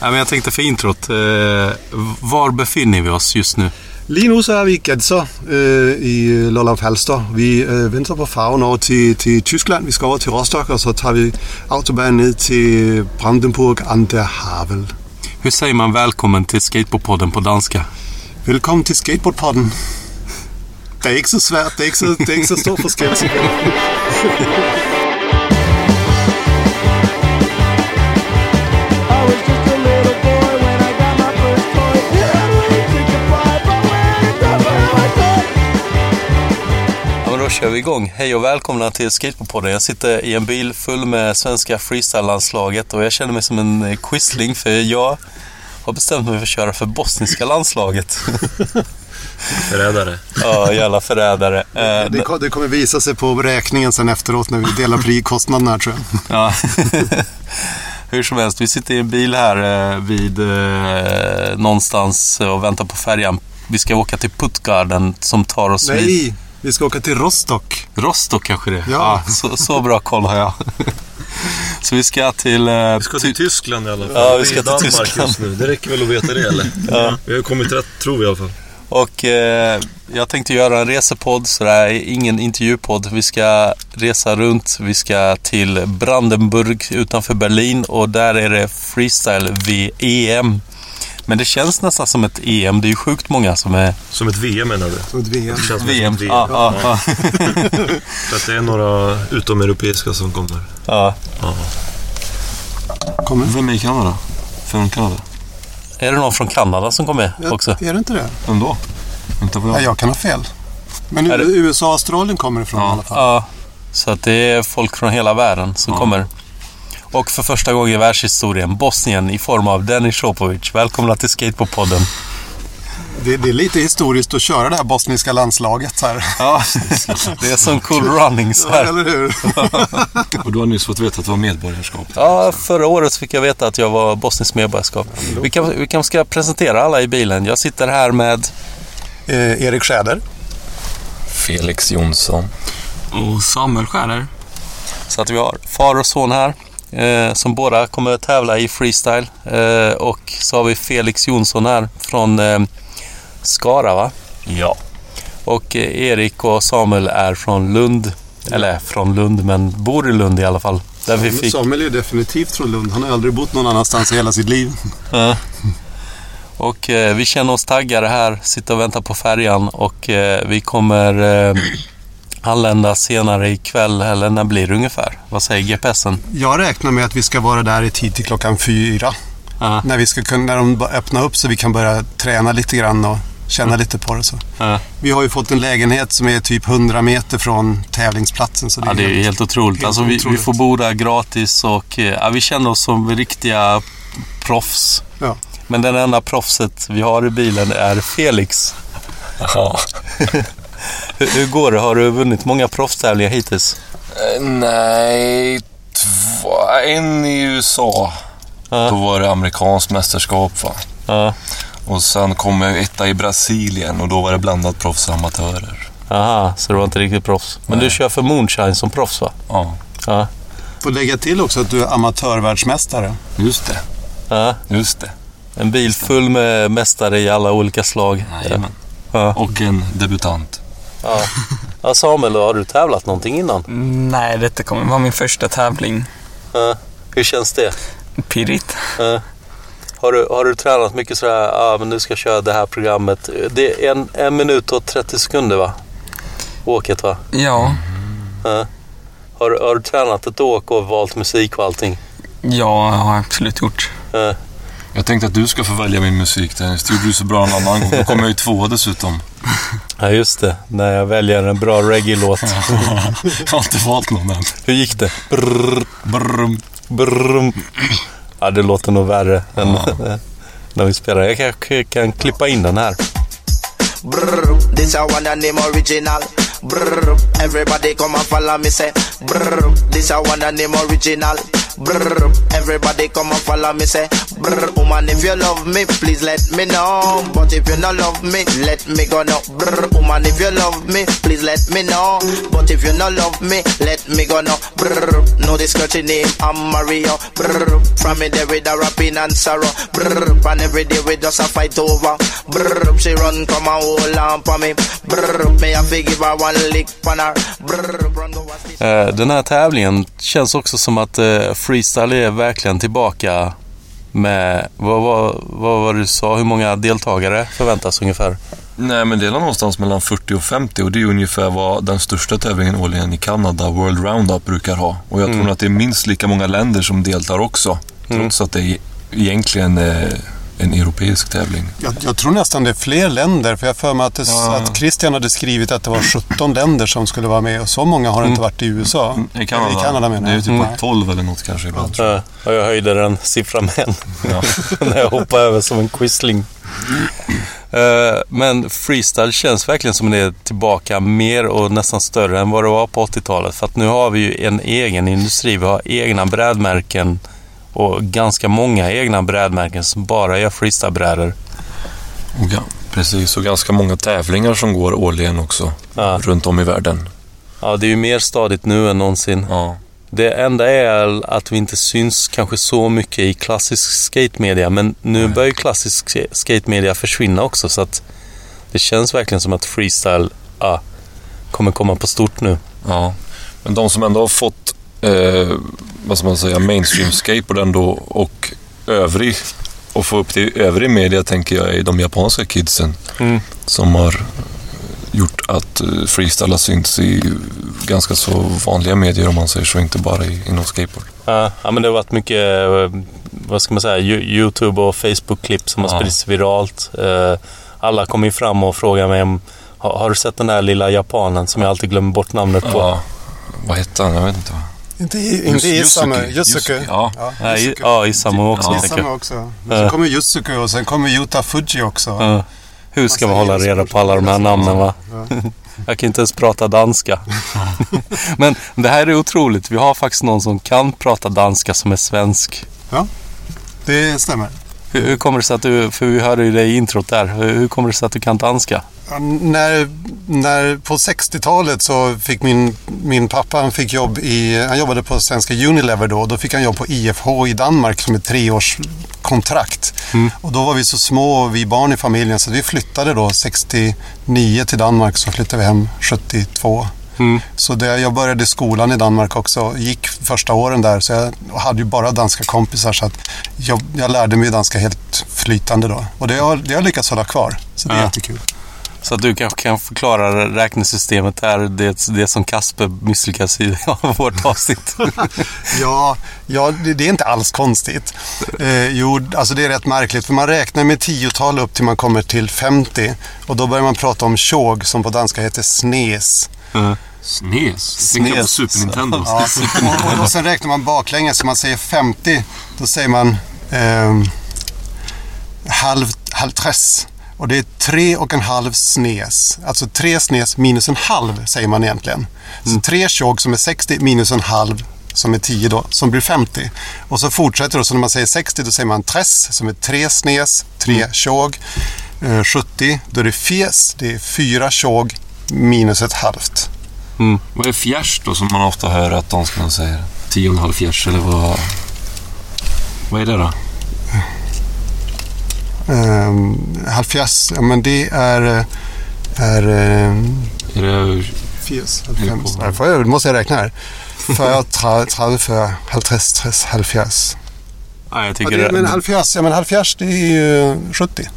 Ja, men jag tänkte för introt. Eh, var befinner vi oss just nu? Lige nu så er vi i Gedser øh, i Lolland Falster. Vi venter på farven over til, til Tyskland. Vi skal over til Rostock, og så tager vi autobahn ned til Brandenburg an der Havel. Hur säger man välkommen till Skateboardpodden på danska? Velkommen til Skateboardpodden. Det er ikke så svært. Det er ikke så, det er ikke så stor forskel. då kör vi igång. Hej och välkomna till Skateboardpodden. Jag sitter i en bil full med svenska freestyle-landslaget och jag känner mig som en eh, quisling för jag har bestämt mig för att köra för bosniska landslaget. Förrädare. ja, jävla förrädare. Det, det kommer visa sig på räkningen sen efteråt när vi delar frikostnaderna tror jag. Ja. Hur som helst, vi sitter i en bil här eh, vid eh, någonstans och väntar på färjan. Vi ska åka till Puttgarden som tar oss vid Nej, vi ska åka till Rostock. Rostock kanske det Ja. så, så bra koll har jag. så vi ska till... Eh, Vi ska till Tyskland i alla fall. Ja, vi ska är till Danmark Tyskland. just nu. Det räcker väl att veta det eller? Ja. Vi har kommit rätt tror vi i alla fall. Och eh, jag tänkte göra en resepodd, så det här är ingen intervjupodd. Vi ska resa runt, vi ska till Brandenburg utanför Berlin och där är det freestyle VM. Men det känns nästan som ett EM, det är ju sjukt många som är Som ett VM menar du? Som ett VM. Det känns som VM. ett VM. Ja, ja, ja. För att det är några utomeuropeiska som kommer. ja. Kommer. Vem är i Kanada? Från Kanada? Är det någon från Kanada som kom med Ja, också? Är det inte det? Vem då? Inte vad Ja, jag kan ha fel. Men Är USA och Australien kommer ifrån Ja. i alla fall. Ja, så att det är folk från hela världen som Ja. kommer. Och för första gången i världshistorien, Bosnien i form av Denis Shopovic. Välkomna till Skateboardpodden. Det, det är lite historiskt att köra det här bosniska landslaget här. Ja, det är som cool runnings Ja, här. eller hur? Och du har nyss fått veta att det var medborgarskap. Ja, förra året fick jag veta att jag var bosniskt medborgarskap. Vi kan, vi kanske ska presentera alla i bilen. Jag sitter här med... Eh, Erik Schäder. Felix Jonsson. Och Samuel Schäder. Så att vi har far och son här. Eh, som båda kommer att tävla i freestyle. Eh, och så har vi Felix Jonsson här från eh, Skara va? Ja. Och eh, Erik och Samuel är från Lund. Eller från Lund, men bor i Lund i alla fall. Där vi fick... Samuel är definitivt från Lund. Han har aldrig bott någon annanstans i hela sitt liv. Ja. Och eh, vi känner oss taggade här, sitter och väntar på färjan och eh, vi kommer eh, anlända senare ikväll, eller när blir det ungefär? Vad säger GPSen? Jag räknar med att vi ska vara där i tid till klockan fyra. Ja. När, vi ska kunna, när de öppnar upp så vi kan börja träna lite grann och känna lite på det. Så. Ja. Vi har ju fått en lägenhet som är typ 100 meter från tävlingsplatsen. Så det, Ja, det är ju helt otroligt. helt alltså, vi, vi otroligt. får bo där gratis och eh, ja, vi känner oss som riktiga proffs. Ja. Men den enda proffset vi har i bilen är Felix. Ja. Hur, hur går det? Har du vunnit många proffstävlingar hittills? Eh, Nej, två, en i USA. Ja. Då var det amerikanskt mästerskap va. Ja. Och sen kom jag etta i Brasilien och då var det blandat proffs och amatörer. Aha, så du var inte riktigt proffs. Men du kör för Moonshine som proffs va? Ja, Ja. Får lägga till också att du är amatörvärldsmästare. just det. ja. Just det. En bil full med mästare i alla olika slag. Jajamän. Ja. Och en debutant. Ja. ja, Samuel, har du tävlat någonting innan? Nej, detta kommer vara min första tävling. Ja. Hur känns det? Pirrigt. Ja. Har, du, har du tränat mycket sådär, ja men nu ska jag köra det här programmet. Det är en, en minut och 30 sekunder va? Åket va? Ja, Ja. Har, du- har du tränat ett åk och valt musik och allting? ja, jag har absolut gjort. Ja. Jag tänkte att du ska få välja min musik Dennis. Det gjorde du så bra en annan gång. Då kommer jag ju två dessutom. Ja, just det. När jag väljer en bra reggae-låt. Jag har inte valt någon än. Hur gick det? Brrr, Brr. brrr. Ja, det låter nog värre än när vi spelar. Jag kanske kan klippa in den här. Brr, this a one and name original. Brr, everybody come and follow me say. Brr, this a one and name original. Brr, everybody come and follow me say. Brr, woman, if you love me, please let me know. But if you not love me, let me go now. Brr, woman, if you love me, please let me know. But if you not love me, let me go now. Brr, know this country name, I'm Mario. Brr, from me there with a rapping and sorrow. Brr, and every day we just a fight over. Brr, she run come and hold on for me. Brr, me have to give her one lick on her. Brr, run go watch this Eh, Den här tävlingen känns också som att eh, freestyle är verkligen tillbaka med, vad, vad, vad var det du sa, hur många deltagare förväntas ungefär? Nej, men det är någonstans mellan 40 och 50 och det är ungefär vad den största tävlingen årligen i Kanada, World Roundup, brukar ha. Och jag Mm. tror att det är minst lika många länder som deltar också. Trots att det är egentligen är en europeisk tävling. Jag, jag tror nästan det är fler länder, för jag för mig att, det, Ja. att Christian hade skrivit att det var 17 länder som skulle vara med och så många har det inte varit i USA. I Kanada, Eller I Kanada menar det är jag. ju typ Nej. 12 eller något kanske ibland. Eh, och jag höjde den siffran med en jag. Ja. när jag hoppade över som en quisling. Eh, Men freestyle känns verkligen som det är tillbaka mer och nästan större än vad det var på 80-talet. För att nu har vi ju en egen industri. Vi har egna brädmärken och ganska många egna brädmärken som bara gör freestylebrädor. Ja, precis, och ganska många tävlingar som går årligen också Ja. runt om i världen. ja, det är ju mer stadigt nu än någonsin. Ja. Det enda är att vi inte syns kanske så mycket i klassisk skatemedia. Men nu börjar ju klassisk sk- skatemedia försvinna också. Så att det känns verkligen som att freestyle ja, kommer komma på stort nu. Ja, men de som ändå har fått, eh, vad ska man säga, mainstream skateboard ändå och övrig, och få upp till övrig media tänker jag är de japanska kidsen. Mm. Som har gjort att eh, freestyle har synts i ganska så vanliga medier om man säger så, inte bara i, inom skateboard. Ja, ja, men det har varit mycket, eh, vad ska man säga, Yo- YouTube och Facebook-klipp som har Ja. spridits viralt. Eh, Alla kommer ju fram och frågar mig om, har, har du sett den där lilla japanen som jag alltid glömmer bort namnet på? Ja, vad hette han? Jag vet inte. Inte, i- inte Isamu, Yusuke. Yusuke, ja. Nej, ja, Isamu också. Ja. Isamu också. Men så kommer Yusuke och sen kommer Yuta Fuji också. Ja. Hur ska man hålla reda på alla de här namnen va? Jag kan inte ens prata danska. Men det här är otroligt. Vi har faktiskt någon som kan prata danska som är svensk. Det stämmer. Hur, hur kommer det sig att du, för vi hörde ju dig i introt där. Hur, hur kommer det sig att du kan danska? Ja, När, när, på 60-talet så fick min, min pappa han fick jobb i, han jobbade på svenska Unilever då. Då fick han jobb på IFH i Danmark som ett treårskontrakt. Och då var vi så små, vi barn i familjen, så vi flyttade då 69 till Danmark. Så flyttade vi hem 72. Så det, jag började skolan i Danmark också. Gick första åren där, så jag hade ju bara danska kompisar. Så att jag, jag lärde mig danska helt flytande då. Och det har, det har jag lyckats hålla kvar. Så det är Ja. jättekul. Så att du kanske kan förklara räknesystemet där. Det, det som Kasper misslyckas i av vårt avsnitt. Ja, ja det, det är inte alls konstigt. Eh, jo, alltså det är rätt märkligt för man räknar med tiotal upp till man kommer till 50 och då börjar man prata om tjog som på danska heter snes. Snes? På Super Nintendo. Ja, och, och sen räknar man baklänges så man säger 50, då säger man ehm, halv, halv tress. Och det är tre och en halv snes. Alltså tre snes minus en halv säger man egentligen. Så tre tjog som är 60 minus en halv som är 10 då, som blir 50. Och så fortsätter det. Så när man säger 60 då säger man tress som är tre snes, tre tjog. Eh, 70 då är det fjäs, det är fyra tjog minus ett halvt. Vad är fjärs då som man ofta hör att danskarna säger? Tio och en halv fjärs eller vad? Vad är det då? Um, halvfjerds, ja men det är... är um, Är det Fjärs, halvfems. jag, måste jag räkna här. 40, 30, 40, 50, 30, halvfjerds. Nej, jag Ja, tycker det, det, men halvfjerds, ja men halvfjerds det är ju 70.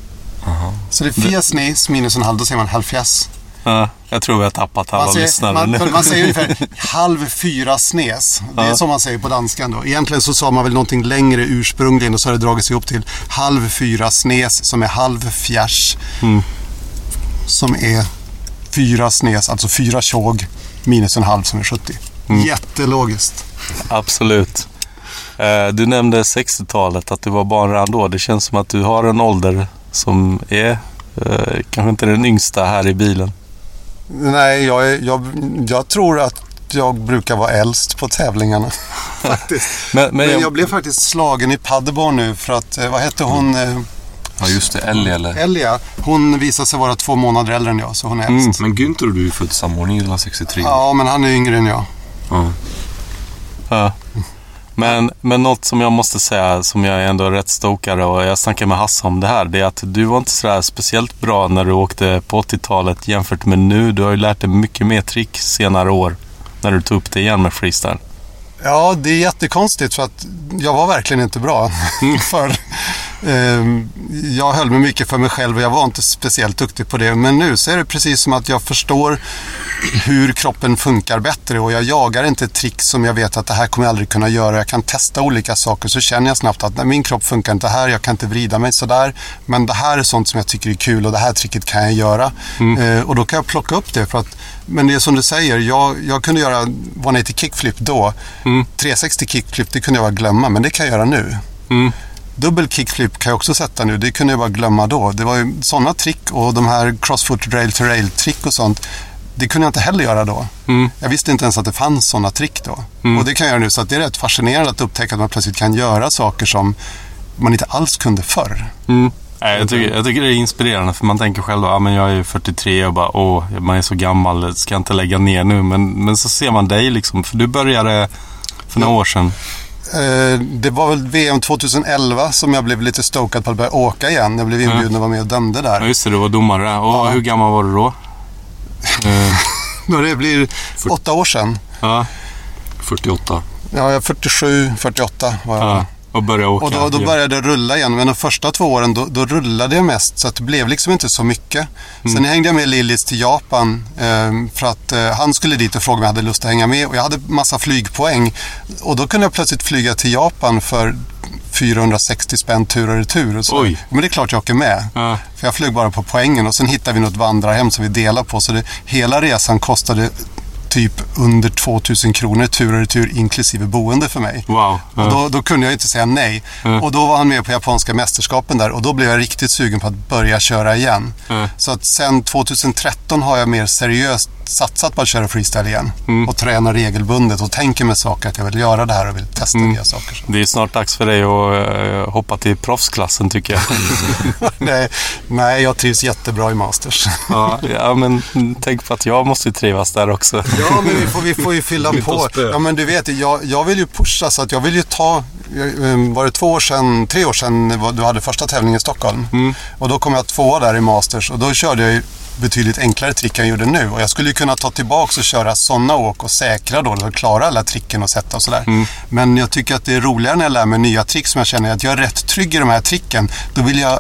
Aha. Så det är fyra snes minus en halv, då säger man halvfjerds. Ja, jag tror vi har tappat alla Man säger, lyssnare man, nu. man säger ungefär halv fyra snes. Det är Ja. som man säger på danskan då. Egentligen så sa man väl någonting längre ursprungligen och så har det dragits ihop till halv fyra snes som är halv fjärs. Mm. Som är fyra snes, alltså fyra tjog minus en halv som är 70. Mm. Jättelogiskt. Absolut. Eh, Du nämnde 60-talet, att du var barn redan då. Det känns som att du har en ålder som är eh, kanske inte den yngsta här i bilen. Nej, jag, är, jag, jag tror att jag brukar vara äldst på tävlingarna. faktiskt. Men, men Men jag, jag blev faktiskt slagen i padelboard nu för att, eh, vad hette hon, eh, Ja, just det. Ellie eller? Elia? Hon visade sig vara två månader äldre än jag, så hon är Mm. äldst. Men Günther och du är född samma år, ni är 63. Ja, men han är yngre än jag. Ja. Ja. Men, men något som jag måste säga, som jag ändå är rätt stokare och jag snackade med Hasse om det här, det är att du var inte sådär speciellt bra när du åkte på 80-talet jämfört med nu. Du har ju lärt dig mycket mer trick senare år när du tog upp det igen med freestyle. Ja, det är jättekonstigt för att jag var verkligen inte bra förr. Ehm, Jag höll mig mycket för mig själv och jag var inte speciellt duktig på det. Men nu så är det precis som att jag förstår hur kroppen funkar bättre och jag jagar inte trick som jag vet att det här kommer jag aldrig kunna göra. Jag kan testa olika saker så känner jag snabbt att nej, min kropp funkar inte här, jag kan inte vrida mig sådär. Men det här är sånt som jag tycker är kul och det här tricket kan jag göra. Eh, och då kan jag plocka upp det. För att, men det är som du säger, jag, jag kunde göra 180 kickflip då. 360 kickflip, det kunde jag bara glömma, men det kan jag göra nu. Dubbel kickflip kan jag också sätta nu. Det kunde jag bara glömma då. Det var ju sådana trick och de här crossfoot rail to rail trick och sånt. Det kunde jag inte heller göra då. Jag visste inte ens att det fanns sådana trick då. Och det kan jag göra nu. Så att det är rätt fascinerande att upptäcka att man plötsligt kan göra saker som man inte alls kunde förr. Nej, jag, tycker, jag tycker det är inspirerande för man tänker själv ja, men jag är 43 och bara åh, man är så gammal, ska jag inte lägga ner nu. Men, men så ser man dig liksom, för du började för några år sedan. Eh, Det var väl VM 2011 som jag blev lite stokad på att börja åka igen. Jag blev inbjuden att vara med och dömde Ja, där. just det, du var domare. Och Ja. hur gammal var du då? Eh, Och det blir åtta år sedan. ja, 48. Ja, jag är 47, 48 var jag. ja, och började åka. Och då, då Ja. började det rulla igen. Men de första två åren då, då rullade jag mest så att det blev liksom inte så mycket. Sen hängde jag med Lillis till Japan eh, för att eh, han skulle dit och fråga om jag hade lust att hänga med. Och jag hade massa flygpoäng. Och då kunde jag plötsligt flyga till Japan för 460 spänn tur och retur. Och så. Oj. Men det är klart jag åker med. Ja. För jag flög bara på poängen och sen hittade vi något vandrarhem som vi delade på. Så det, hela resan kostade typ under 2000 kronor tur och retur inklusive boende för mig. Wow. Och då, då kunde jag inte säga nej. Och då var han med på japanska mästerskapen där och då blev jag riktigt sugen på att börja köra igen. Mm. Så att sen 2013 har jag mer seriöst satsat på att köra freestyle igen. Och träna regelbundet och tänker med saker att jag vill göra det här och vill testa nya saker. Det är snart dags för dig att eh, hoppa till proffsklassen tycker jag. nej, nej, jag trivs jättebra i masters. ja, ja, men tänk på att jag måste trivas där också. Ja, men vi får, vi får ju fylla på. Ja, men du vet, jag, jag vill ju pusha så att jag vill ju ta... jag, eh, Var det två år sedan, tre år sedan du hade första tävlingen i Stockholm? Och då kom jag tvåa där i Masters och då körde jag ju betydligt enklare trick än jag gjorde nu. Och jag skulle ju kunna ta tillbaka och köra sådana åk och säkra då, och klara alla tricken och sätta och sådär. Men jag tycker att det är roligare när jag lär mig nya trick som jag känner att jag är rätt trygg i de här tricken. Då vill jag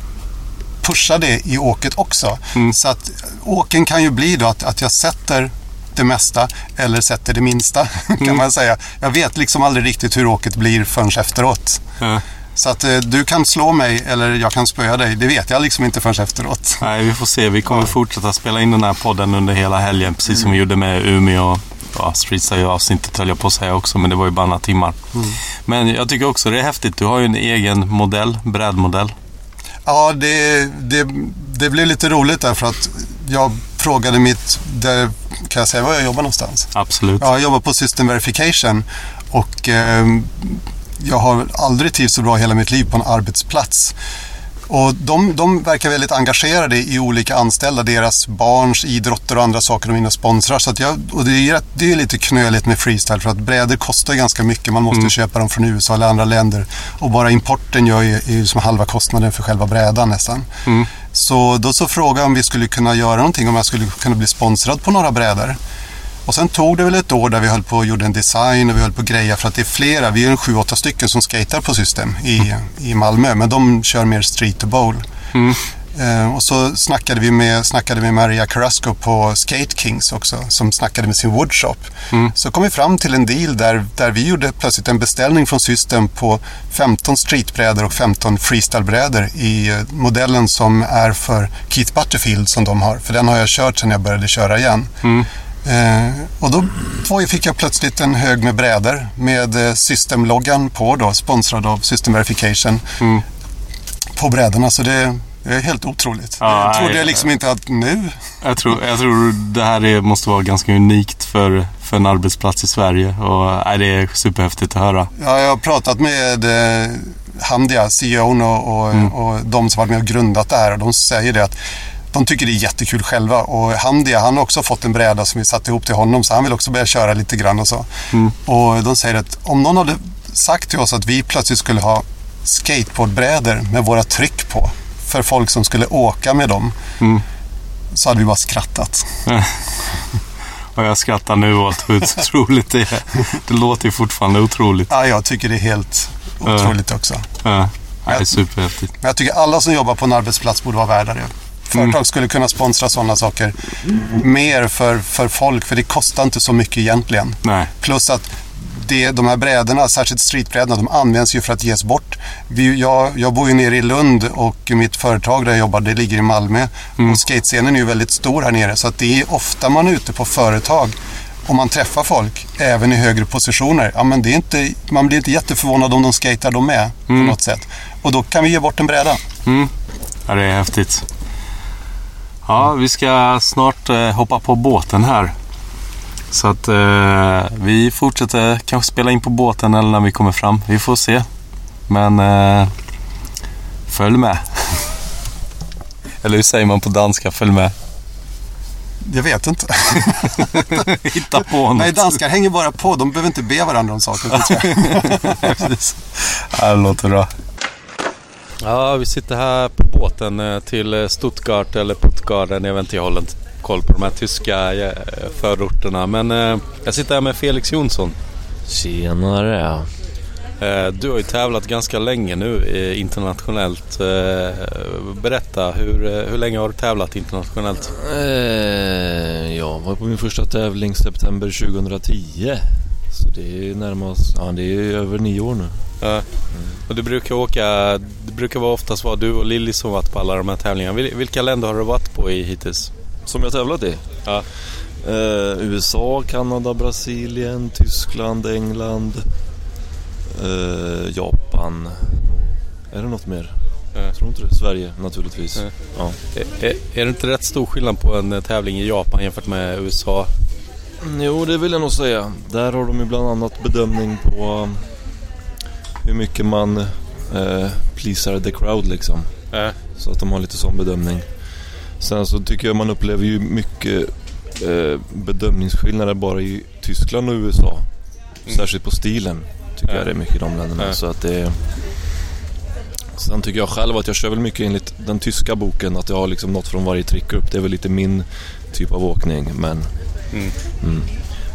pusha det i åket också. Så att åken kan ju bli då att, att jag sätter det mesta eller sätter det minsta kan man säga. Jag vet liksom aldrig riktigt hur åket blir förrän efteråt. Ja. Så att eh, du kan slå mig eller jag kan spöa dig. Det vet jag liksom inte förrän efteråt. Nej, vi får se. Vi kommer fortsätta spela in den här podden under hela helgen, precis som vi gjorde med Umeå. Ja, Streetstyle-avsnittet höll jag på att säga också, men det var ju bara några timmar. Men jag tycker också det är häftigt. Du har ju en egen modell, brädmodell. Ja, det, det, det blev lite roligt därför att jag frågade mitt... Där, kan jag säga var jag jobbar någonstans? Absolut. Ja, jag jobbar på System Verification och eh, jag har aldrig trivts så bra hela mitt liv på en arbetsplats. Och de, de verkar väldigt engagerade i olika anställda, deras barns idrotter och andra saker de och sponsrar. Så jag, och det, är, det är lite knöligt med freestyle för att brädor kostar ganska mycket. Man måste köpa dem från USA eller andra länder. Och bara importen gör ju, är ju som halva kostnaden för själva brädan nästan. Så då så frågade jag om vi skulle kunna göra någonting, om jag skulle kunna bli sponsrad på några brädor. Och sen tog det väl ett år där vi höll på och gjorde en design och vi höll på och greja för att det är flera, vi är en sju, åtta stycken som skater på System i, i Malmö. Men de kör mer street och bowl. Mm. Eh, och så snackade vi med, snackade med Maria Carrasco på Skate Kings också, som snackade med sin woodshop. Så kom vi fram till en deal där, där vi gjorde plötsligt en beställning från System på 15 streetbrädor och 15 freestylebrädor i eh, modellen som är för Keith Butterfield som de har. För den har jag kört sedan jag började köra igen. Eh, och då fick jag plötsligt en hög med brädor med eh, System-loggan på då, sponsrad av System Verification på brädorna. Så det är helt otroligt. Ja, jag trodde jag liksom inte att nu... Jag tror, jag tror det här är, måste vara ganska unikt för, för en arbetsplats i Sverige. Och, nej, det är superhäftigt att höra. Ja, jag har pratat med eh, Hamdia, CEOn och, och, Mm. och de som varit med och grundat det här och de säger det att de tycker det är jättekul själva och Hamdia han har också fått en bräda som vi satte ihop till honom så han vill också börja köra lite grann och så. Mm. Och de säger att om någon hade sagt till oss att vi plötsligt skulle ha skateboardbrädor med våra tryck på för folk som skulle åka med dem Mm. så hade vi bara skrattat. Och jag skrattar nu åt hur otroligt det är. Det låter ju fortfarande otroligt. Ja, jag tycker det är helt otroligt också. Ja, det är superhäftigt. Men jag tycker alla som jobbar på en arbetsplats borde vara värda det. Företag skulle kunna sponsra sådana saker mer för, för folk, för det kostar inte så mycket egentligen. Nej. Plus att det, de här brädorna, särskilt streetbrädorna, de används ju för att ges bort. Vi, jag, jag bor ju nere i Lund och mitt företag där jag jobbar, det ligger i Malmö. Och skatescenen är ju väldigt stor här nere, så att det är ofta man är ute på företag och man träffar folk, även i högre positioner. Ja, men det är inte, man blir inte jätteförvånad om de skater de med på något sätt. Och då kan vi ge bort en bräda. Ja, det är häftigt. Ja, vi ska snart eh, hoppa på båten här. Så att eh, vi fortsätter kanske spela in på båten eller när vi kommer fram. Vi får se. Men eh, följ med. eller hur säger man på danska? Följ med. Jag vet inte. Hitta på något. Nej, danskar hänger bara på. De behöver inte be varandra om saker. Precis. Ja, det låter bra. Ja, vi sitter här på båten eh, till Stuttgart eller Puttgarden. Jag vet inte, jag håller inte koll på de här tyska eh, förorterna. Men eh, jag sitter här med Felix Jonsson. Tjenare. Eh, Du har ju tävlat ganska länge nu internationellt. Berätta, hur, hur länge har du tävlat internationellt? Jag var på min första tävling september 2010. Så det är närmast, ja det är över nio år nu. Ja. Och du brukar åka, det brukar vara oftast vara du och Lilly som varit på alla de här tävlingarna. Vil- Vilka länder har du varit på i hittills? Som jag tävlat i? Ja. Eh, USA, Kanada, Brasilien, Tyskland, England, eh, Japan. Är det något mer? Ja. Jag tror inte det. Sverige naturligtvis. Ja. Ja. Är, är, det inte rätt stor skillnad på en eh, tävling i Japan jämfört med USA? Jo, det vill jag nog säga. Där har de ju bland annat bedömning på hur mycket man eh, pleasar the crowd liksom. Ja. Så att de har lite sån bedömning. Sen så tycker jag man upplever ju mycket eh, bedömningsskillnader bara i Tyskland och USA. Särskilt på stilen tycker Ja. jag det är mycket i de länderna. Ja. Så att det är... Sen tycker jag själv att jag kör väl mycket enligt den tyska boken. Att jag har liksom något från varje trickgrupp. Det är väl lite min typ av åkning. Men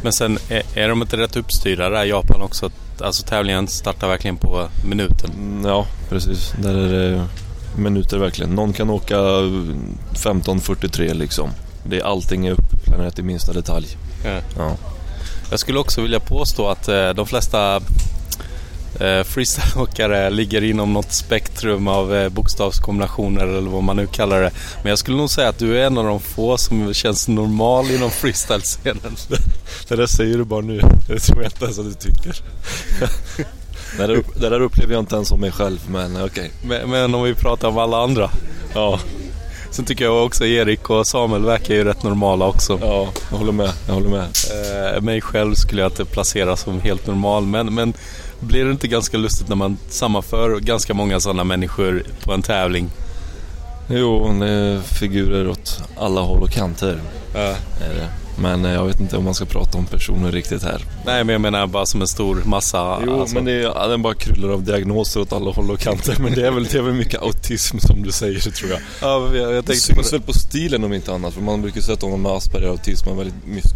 Men sen är, är de inte rätt uppstyrda där i Japan också? Alltså tävlingen startar verkligen på minuten. Mm, Ja, precis. Där är det minuter verkligen. Någon kan åka 15.43 liksom. Det är allting är uppplanerat i minsta detalj. Ja. Ja. Jag skulle också vilja påstå att eh, de flesta eh, freestyleåkare ligger inom något spektrum av eh, bokstavskombinationer eller vad man nu kallar det. Men jag skulle nog säga att du är en av de få som känns normal inom freestyle-scenen. Det där säger du bara nu. Det tror jag inte ens att du tycker. det, där, det där upplever jag inte ens om mig själv, men okej. Men, men om vi pratar om alla andra. Ja, Sen tycker jag också Erik och Samuel verkar ju rätt normala också. ja, jag håller med. Jag håller med. Eh, mig själv skulle jag inte placera som helt normal. Men, men blir det inte ganska lustigt när man sammanför ganska många sådana människor på en tävling? Jo, det är figurer åt alla håll och kanter. Är det. Men eh, jag vet inte om man ska prata om personer riktigt här. Nej, men jag menar bara som en stor massa. Jo, alltså. men det är, ja, den bara kryllar av diagnoser åt alla håll och kanter. Men det är väl, det är väl mycket autism som du säger, tror jag. Ja, jag, jag Det tänkte syns väl på stilen om inte annat. För man brukar säga att de med Asperger autism har en väldigt mis-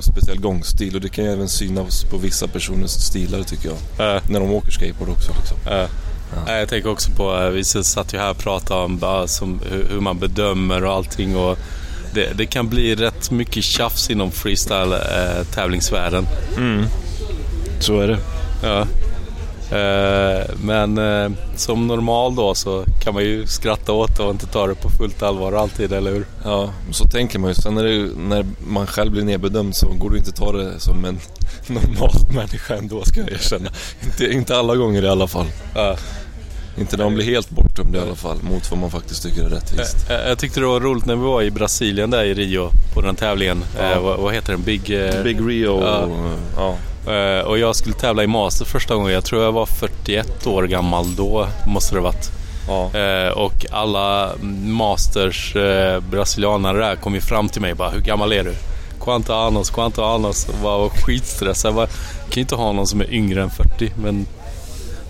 speciell gångstil. Och det kan ju även synas på vissa personers stilar tycker jag. Eh, När de åker skateboard också liksom. eh. Nej, Jag tänker också på, eh, vi satt ju här och pratade om bara som, hur, hur man bedömer och allting. Och det, det kan bli rätt mycket tjafs inom freestyle-tävlingsvärlden. Så är det. Ja. Eh, men eh, som normal då så kan man ju skratta åt det och inte ta det på fullt allvar alltid, eller hur? Ja, så tänker man ju. Sen ju, när man själv blir nedbedömd så går det inte att ta det som en normal människa ändå ska jag erkänna. Inte, inte alla gånger i alla fall. Ja. Inte när de blir helt bortdömda i alla fall, mot vad man faktiskt tycker är rättvist. Jag, jag tyckte det var roligt när vi var i Brasilien där i Rio på den tävlingen. Eh, vad, vad heter den? Big... eh, Big Rio, Ja. ja. Eh, och jag skulle tävla i Master första gången. Jag tror jag var 41 år gammal då, måste det varit. ja. Eh, och alla Masters eh, brasilianare där kom ju fram till mig och bara Hur gammal är du? Quanto anos, quanto anos. Och bara var skitstressad. Jag bara, kan ju inte ha någon som är yngre än 40. Men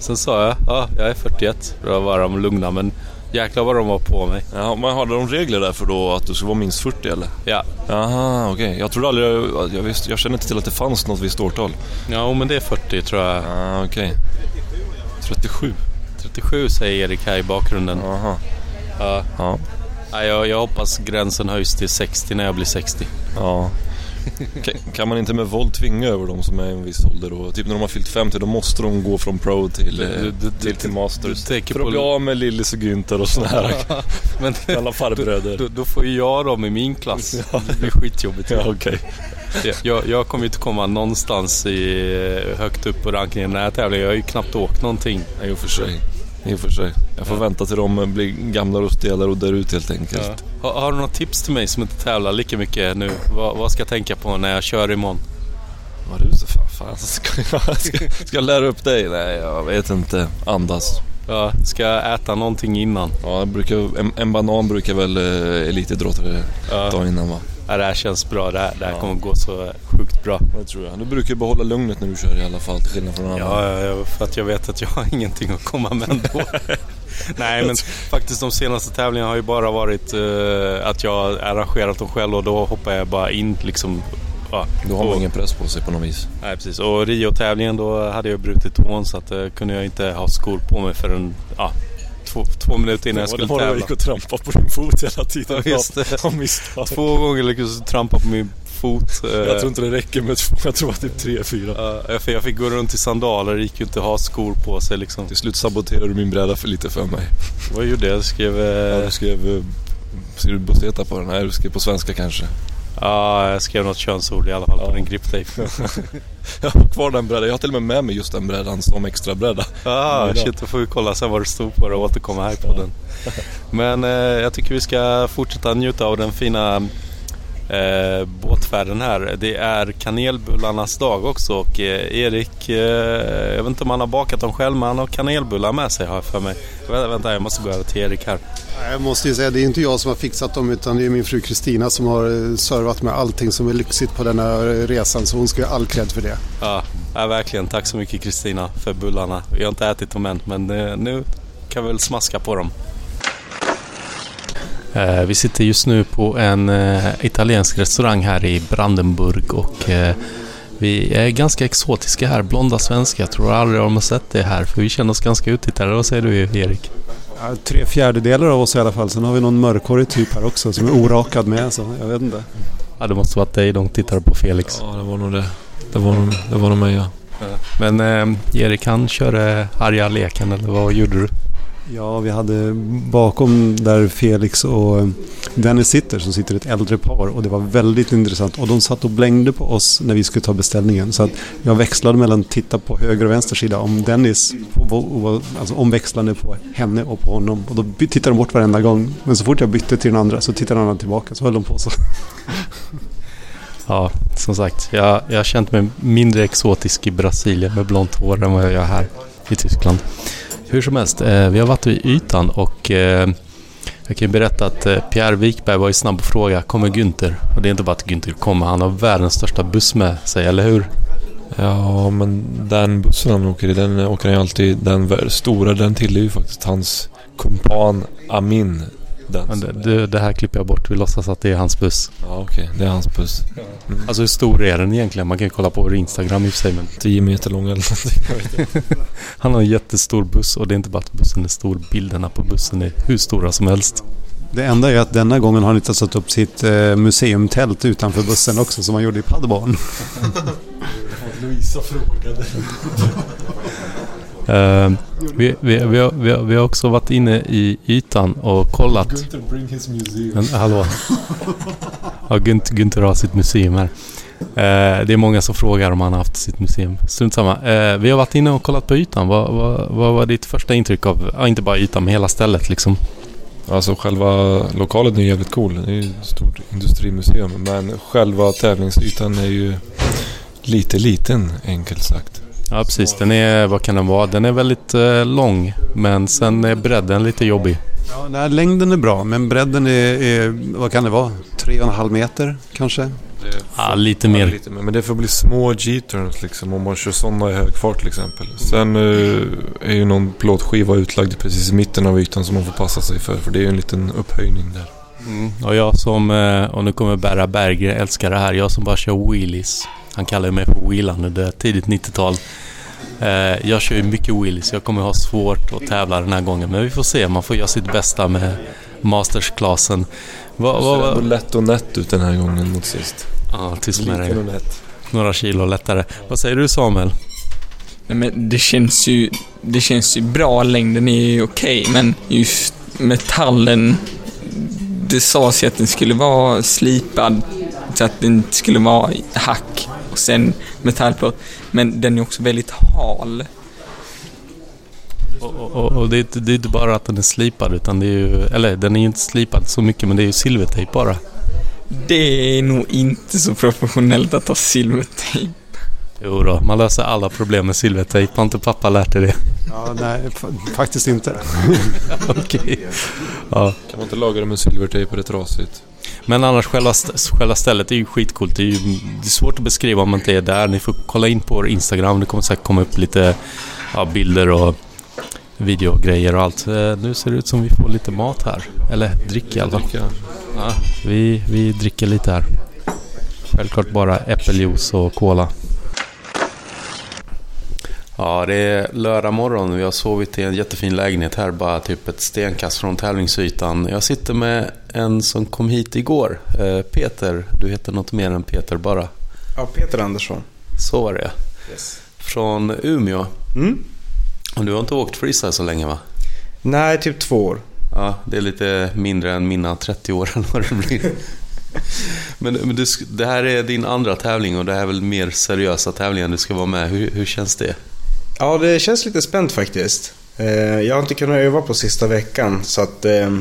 sen sa jag, ja jag är 41. Då var de lugna men jäklar vad de var på mig. ja men hade de regler där för då att du ska vara minst 40 eller? Ja, Jaha, okej. Jag trodde aldrig... Jag, visste, jag kände inte till att det fanns något visst årtal. ja men det är 40 tror jag. Ah, okej. 37? 37 säger Erik här i bakgrunden. Aha. Ja. Ja. Ja, jag, jag hoppas gränsen höjs till 60 när jag blir 60. Ja. Kan, man inte med våld tvinga över de som är i en viss ålder då? Typ när de har fyllt 50 då måste de gå från pro till, Du- du- till, till masters. du För att bli av med Lillis och Günther och sådana här Men alla farbröder. då, då får ju jag dem i min klass. Det blir skitjobbigt. Ja, okej. Jag, jag, kommer ju inte komma någonstans i, högt upp på rankingen i den här tävlingen. Jag har ju knappt åkt någonting. Och för sig. I och för sig. Jag får vänta till de blir gamla och stela och dör ut helt enkelt. Har, har du några tips till mig som inte tävlar lika mycket nu? Vad, vad ska jag tänka på när jag kör imorgon? Vad du så fan, fan ska, jag, ska, ska jag lära upp dig? Nej, jag vet inte. Andas. Ja, ska jag äta någonting innan? Ja, brukar, en, en banan brukar väl eh, elitidrottare Ja. ta innan va? Ja, det här känns bra. Det här, det här Ja. kommer gå så sjukt bra. Det tror jag. Du brukar ju behålla lugnet när du kör i alla fall till skillnad från andra. Ja, ja, för att jag vet att jag har ingenting att komma med ändå. Nej, men faktiskt de senaste tävlingarna har ju bara varit eh, att jag arrangerat dem själv och då hoppar jag bara in liksom. Ja, Då har man och- ingen press på sig på något vis. Nej, precis. Och Rio-tävlingen då hade jag brutit tån så att eh, kunde jag inte ha skor på mig förrän ja, två, två minuter innan jag skulle var det tävla. gick och trampade på din fot hela tiden. Ja, just det. Två gånger lyckades jag trampa på min fot. eh, Jag tror inte det räcker med två. Jag tror att det är tre, fyra. ja, för jag fick gå runt i sandaler, det gick ju inte att ha skor på sig liksom. Till slut saboterade du min bräda för lite för mig. Vad gjorde jag? Jag skrev... Ja, eh, du skrev... Ser du Boceta på den? Nej, du skrev på svenska kanske. Ja, jag skrev något könsord i alla fall på Ja. den griptejpen. Jag har kvar den brädan. Jag har till och med med mig just den brädan som extra bräda. Ah, shit, då får vi kolla sen vad det stod på det och återkomma här på den. Men eh, jag tycker vi ska fortsätta njuta av den fina eh, båtfärden här. Det är kanelbullarnas dag också och eh, Erik, eh, jag vet inte om han har bakat dem själv men han har kanelbullar med sig har jag för mig. Vänta, vänta jag måste gå över till Erik här. Jag måste ju säga, det är inte jag som har fixat dem utan det är min fru Kristina som har eh, servat med allting som är lyxigt på den här resan så hon ska ha all cred för det. Ja, ja, verkligen. Tack så mycket Kristina för bullarna. Jag har inte ätit dem än men eh, nu kan vi väl smaska på dem. Eh, Vi sitter just nu på en eh, italiensk restaurang här i Brandenburg och eh, vi är ganska exotiska här, blonda svenskar. Jag tror aldrig de har sett det här för vi känner oss ganska uttittade. Vad säger du Erik? Ja, tre fjärdedelar av oss i alla fall. Sen har vi någon mörkhårig typ här också som är orakad med. Så jag vet inte. Ja, det måste varit dig de tittade på Felix. Ja, det var nog det. Det var nog, det var nog mig ja. Men eh, Erik han körde arga leken eller vad gjorde du? Ja, vi hade bakom där Felix och eh, Dennis sitter som sitter ett äldre par och det var väldigt intressant. Och de satt och blängde på oss när vi skulle ta beställningen. Så att jag växlade mellan att titta på höger och vänster sida om Dennis alltså omväxlande på henne och på honom. Och då tittade de bort varenda gång. Men så fort jag bytte till den andra så tittade den andra tillbaka. Så höll de på så. Ja, som sagt. Jag, jag har känt mig mindre exotisk i Brasilien med blont hår än vad jag gör här i Tyskland. Hur som helst, eh, vi har varit vid ytan och eh, jag kan ju berätta att eh, Pierre Wikberg var ju snabb på fråga, kommer Günther? Och det är inte bara att Günther kommer, han har världens största buss med sig, eller hur? Ja, men den bussen han åker i, den åker han ju alltid... Den stora, den tillhör ju faktiskt hans kumpan Amin. Den det, det, det här klipper jag bort, vi låtsas att det är hans buss. Ja, okej. Det är hans buss. Alltså hur stor är den egentligen? Man kan ju kolla på vår Instagram i och för sig, men 10 meter lång eller någonting. han har en jättestor buss och det är inte bara att bussen är stor, bilderna på bussen är hur stora som helst. Det enda är att denna gången har han inte satt upp sitt eh, museumtält utanför bussen också som han gjorde i Paderborn. Louisa frågade. Eh, vi, vi, vi, har, vi, har, vi har också varit inne i ytan och kollat. bring his museum. Men, hallå? Ja, Günther, Günther har sitt museum här. Eh, det är många som frågar om han har haft sitt museum. Strunt samma. Eh, vi har varit inne och kollat på ytan. Vad, vad, vad var ditt första intryck av, ja, inte bara ytan, men hela stället liksom? Alltså själva lokalen är ju jävligt cool. Det är ju ett stort industrimuseum. Men själva tävlingsytan är ju lite liten, enkelt sagt. Ja, precis. Den är, vad kan den vara? Den är väldigt eh, lång, men sen är bredden lite jobbig. Ja, nej, längden är bra, men bredden är, är vad kan det vara? Tre och en halv meter kanske? Ja, lite Ja, mer. lite mer. Men det får bli små G-turns liksom om man kör sådana i hög fart till exempel. Sen eh, är ju någon plåtskiva utlagd precis i mitten av ytan som man får passa sig för. För det är ju en liten upphöjning där. Mm. Och jag som, eh, och nu kommer Berra Berggren älska det här, jag som bara kör wheelies. Han kallar ju mig för wheelan under tidigt 90-tal. Eh, jag kör ju mycket wheelies, jag kommer ha svårt att tävla den här gången. Men vi får se, man får göra sitt bästa med mastersklassen. Är ändå vad, lätt och nätt ut den här gången mot sist. ja, tyst med dig. Några kilo lättare. Vad säger du Samuel? Nej, men det känns ju, det känns ju bra, längden är ju okej, men just metallen, det sades ju att den skulle vara slipad, så att den inte skulle vara hack och sen metallplåt. Men den är också väldigt hal. Och, och, och det, är, det är inte bara att den är slipad, utan det är ju... Eller den är ju inte slipad så mycket, men det är ju silvertejp bara. Det är nog inte så professionellt att ha silvertejp. Jo då, man löser alla problem med silvertejp. Har inte pappa lärt dig det? Ja, nej, fa- faktiskt inte. Okej. Ja. Kan man inte laga det med silvertejp är det trasigt. Men annars själva, själva stället är ju skitcoolt. Det är, ju, det är svårt att beskriva om man inte är där. Ni får kolla in på vår Instagram. Det kommer säkert komma upp lite ja, bilder och videogrejer och allt. Eh, nu ser det ut som vi får lite mat här. Eller drick i alla fall. Ja, vi, vi dricker lite här. Självklart bara äppeljuice och cola. Ja, det är lördag morgon. Vi har sovit i en jättefin lägenhet här, bara typ ett stenkast från tävlingsytan. Jag sitter med en som kom hit igår. Eh, Peter, du heter något mer än Peter bara. Ja, Peter Andersson. Så var det Från Umeå. Mm. Och du har inte åkt freestyle så länge va? Nej, typ två år. Ja, det är lite mindre än mina 30 år eller vad det blir. Men, men du, det här är din andra tävling och det här är väl mer seriösa tävlingar du ska vara med. Hur, hur känns det? Ja, det känns lite spänt faktiskt. Eh, Jag har inte kunnat öva på sista veckan, så att eh,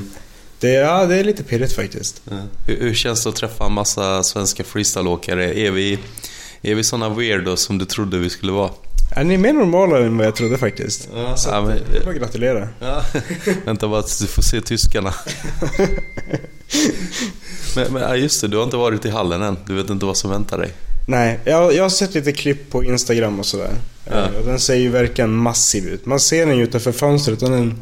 det, ja, det är lite pirrigt faktiskt. Hur, hur känns det att träffa en massa svenska freestyleåkare? Är vi, är vi såna weirdos som du trodde vi skulle vara? Ja, ni är mer normala än vad jag trodde faktiskt. Ja, Så ja, att, men- det är bara att gratulera. Ja. Vänta bara tills du får se tyskarna. men, men ja, just det, du har inte varit i hallen än. Du vet inte vad som väntar dig. Nej, jag, jag har sett lite klipp på Instagram och sådär. Ja. Eh, den ser ju verkligen massiv ut. Man ser den ju utanför fönstret och den,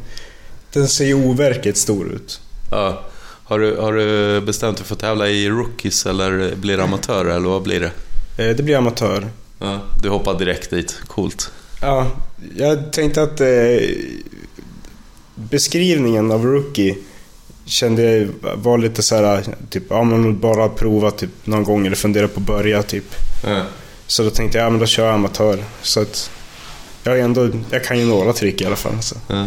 den ser ju overkligt stor ut. Ja. Har, du, har du bestämt dig för att tävla i rookies eller blir det amatör eller vad blir det? Eh, Det blir amatör. Ja, du hoppar direkt dit. Coolt. Ja, jag tänkte att eh, beskrivningen av Rookie kände jag var lite så här, typ, ja men bara prova typ någon gång eller fundera på att börja typ. Ja. Så då tänkte jag, ja men då kör jag amatör. Så att jag, ändå, jag kan ju några trick i alla fall. Så. Ja.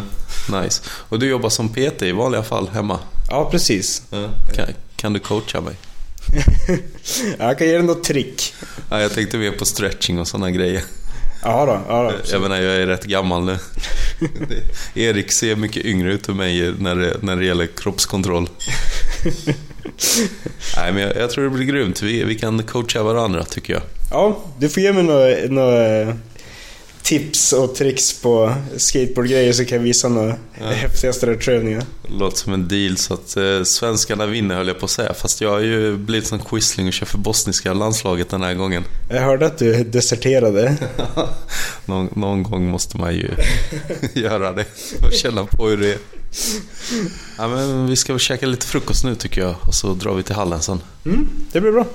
Nice. Och du jobbar som PT i vanliga fall hemma? Ja, precis. Ja. Kan, kan du coacha mig? Jag kan ge dig något trick. Ja, jag tänkte mer på stretching och sådana grejer. Ja då, ja då. Jag menar, jag är rätt gammal nu. Erik ser mycket yngre ut än mig när det, när det gäller kroppskontroll. Nej, men jag, jag tror det blir grymt. Vi, vi kan coacha varandra, tycker jag. Ja, du får ge mig några, några tips och tricks på skateboardgrejer så kan jag visa några häftiga ströövningar. Låter som en deal så att eh, svenskarna vinner höll jag på att säga. Fast jag har ju blivit som quisling och kör för bosniska landslaget den här gången. Jag hörde att du deserterade. någon, någon gång måste man ju göra det och känna på hur det är. Ja, men vi ska väl käka lite frukost nu tycker jag och så drar vi till hallen sen. Mm, det blir bra.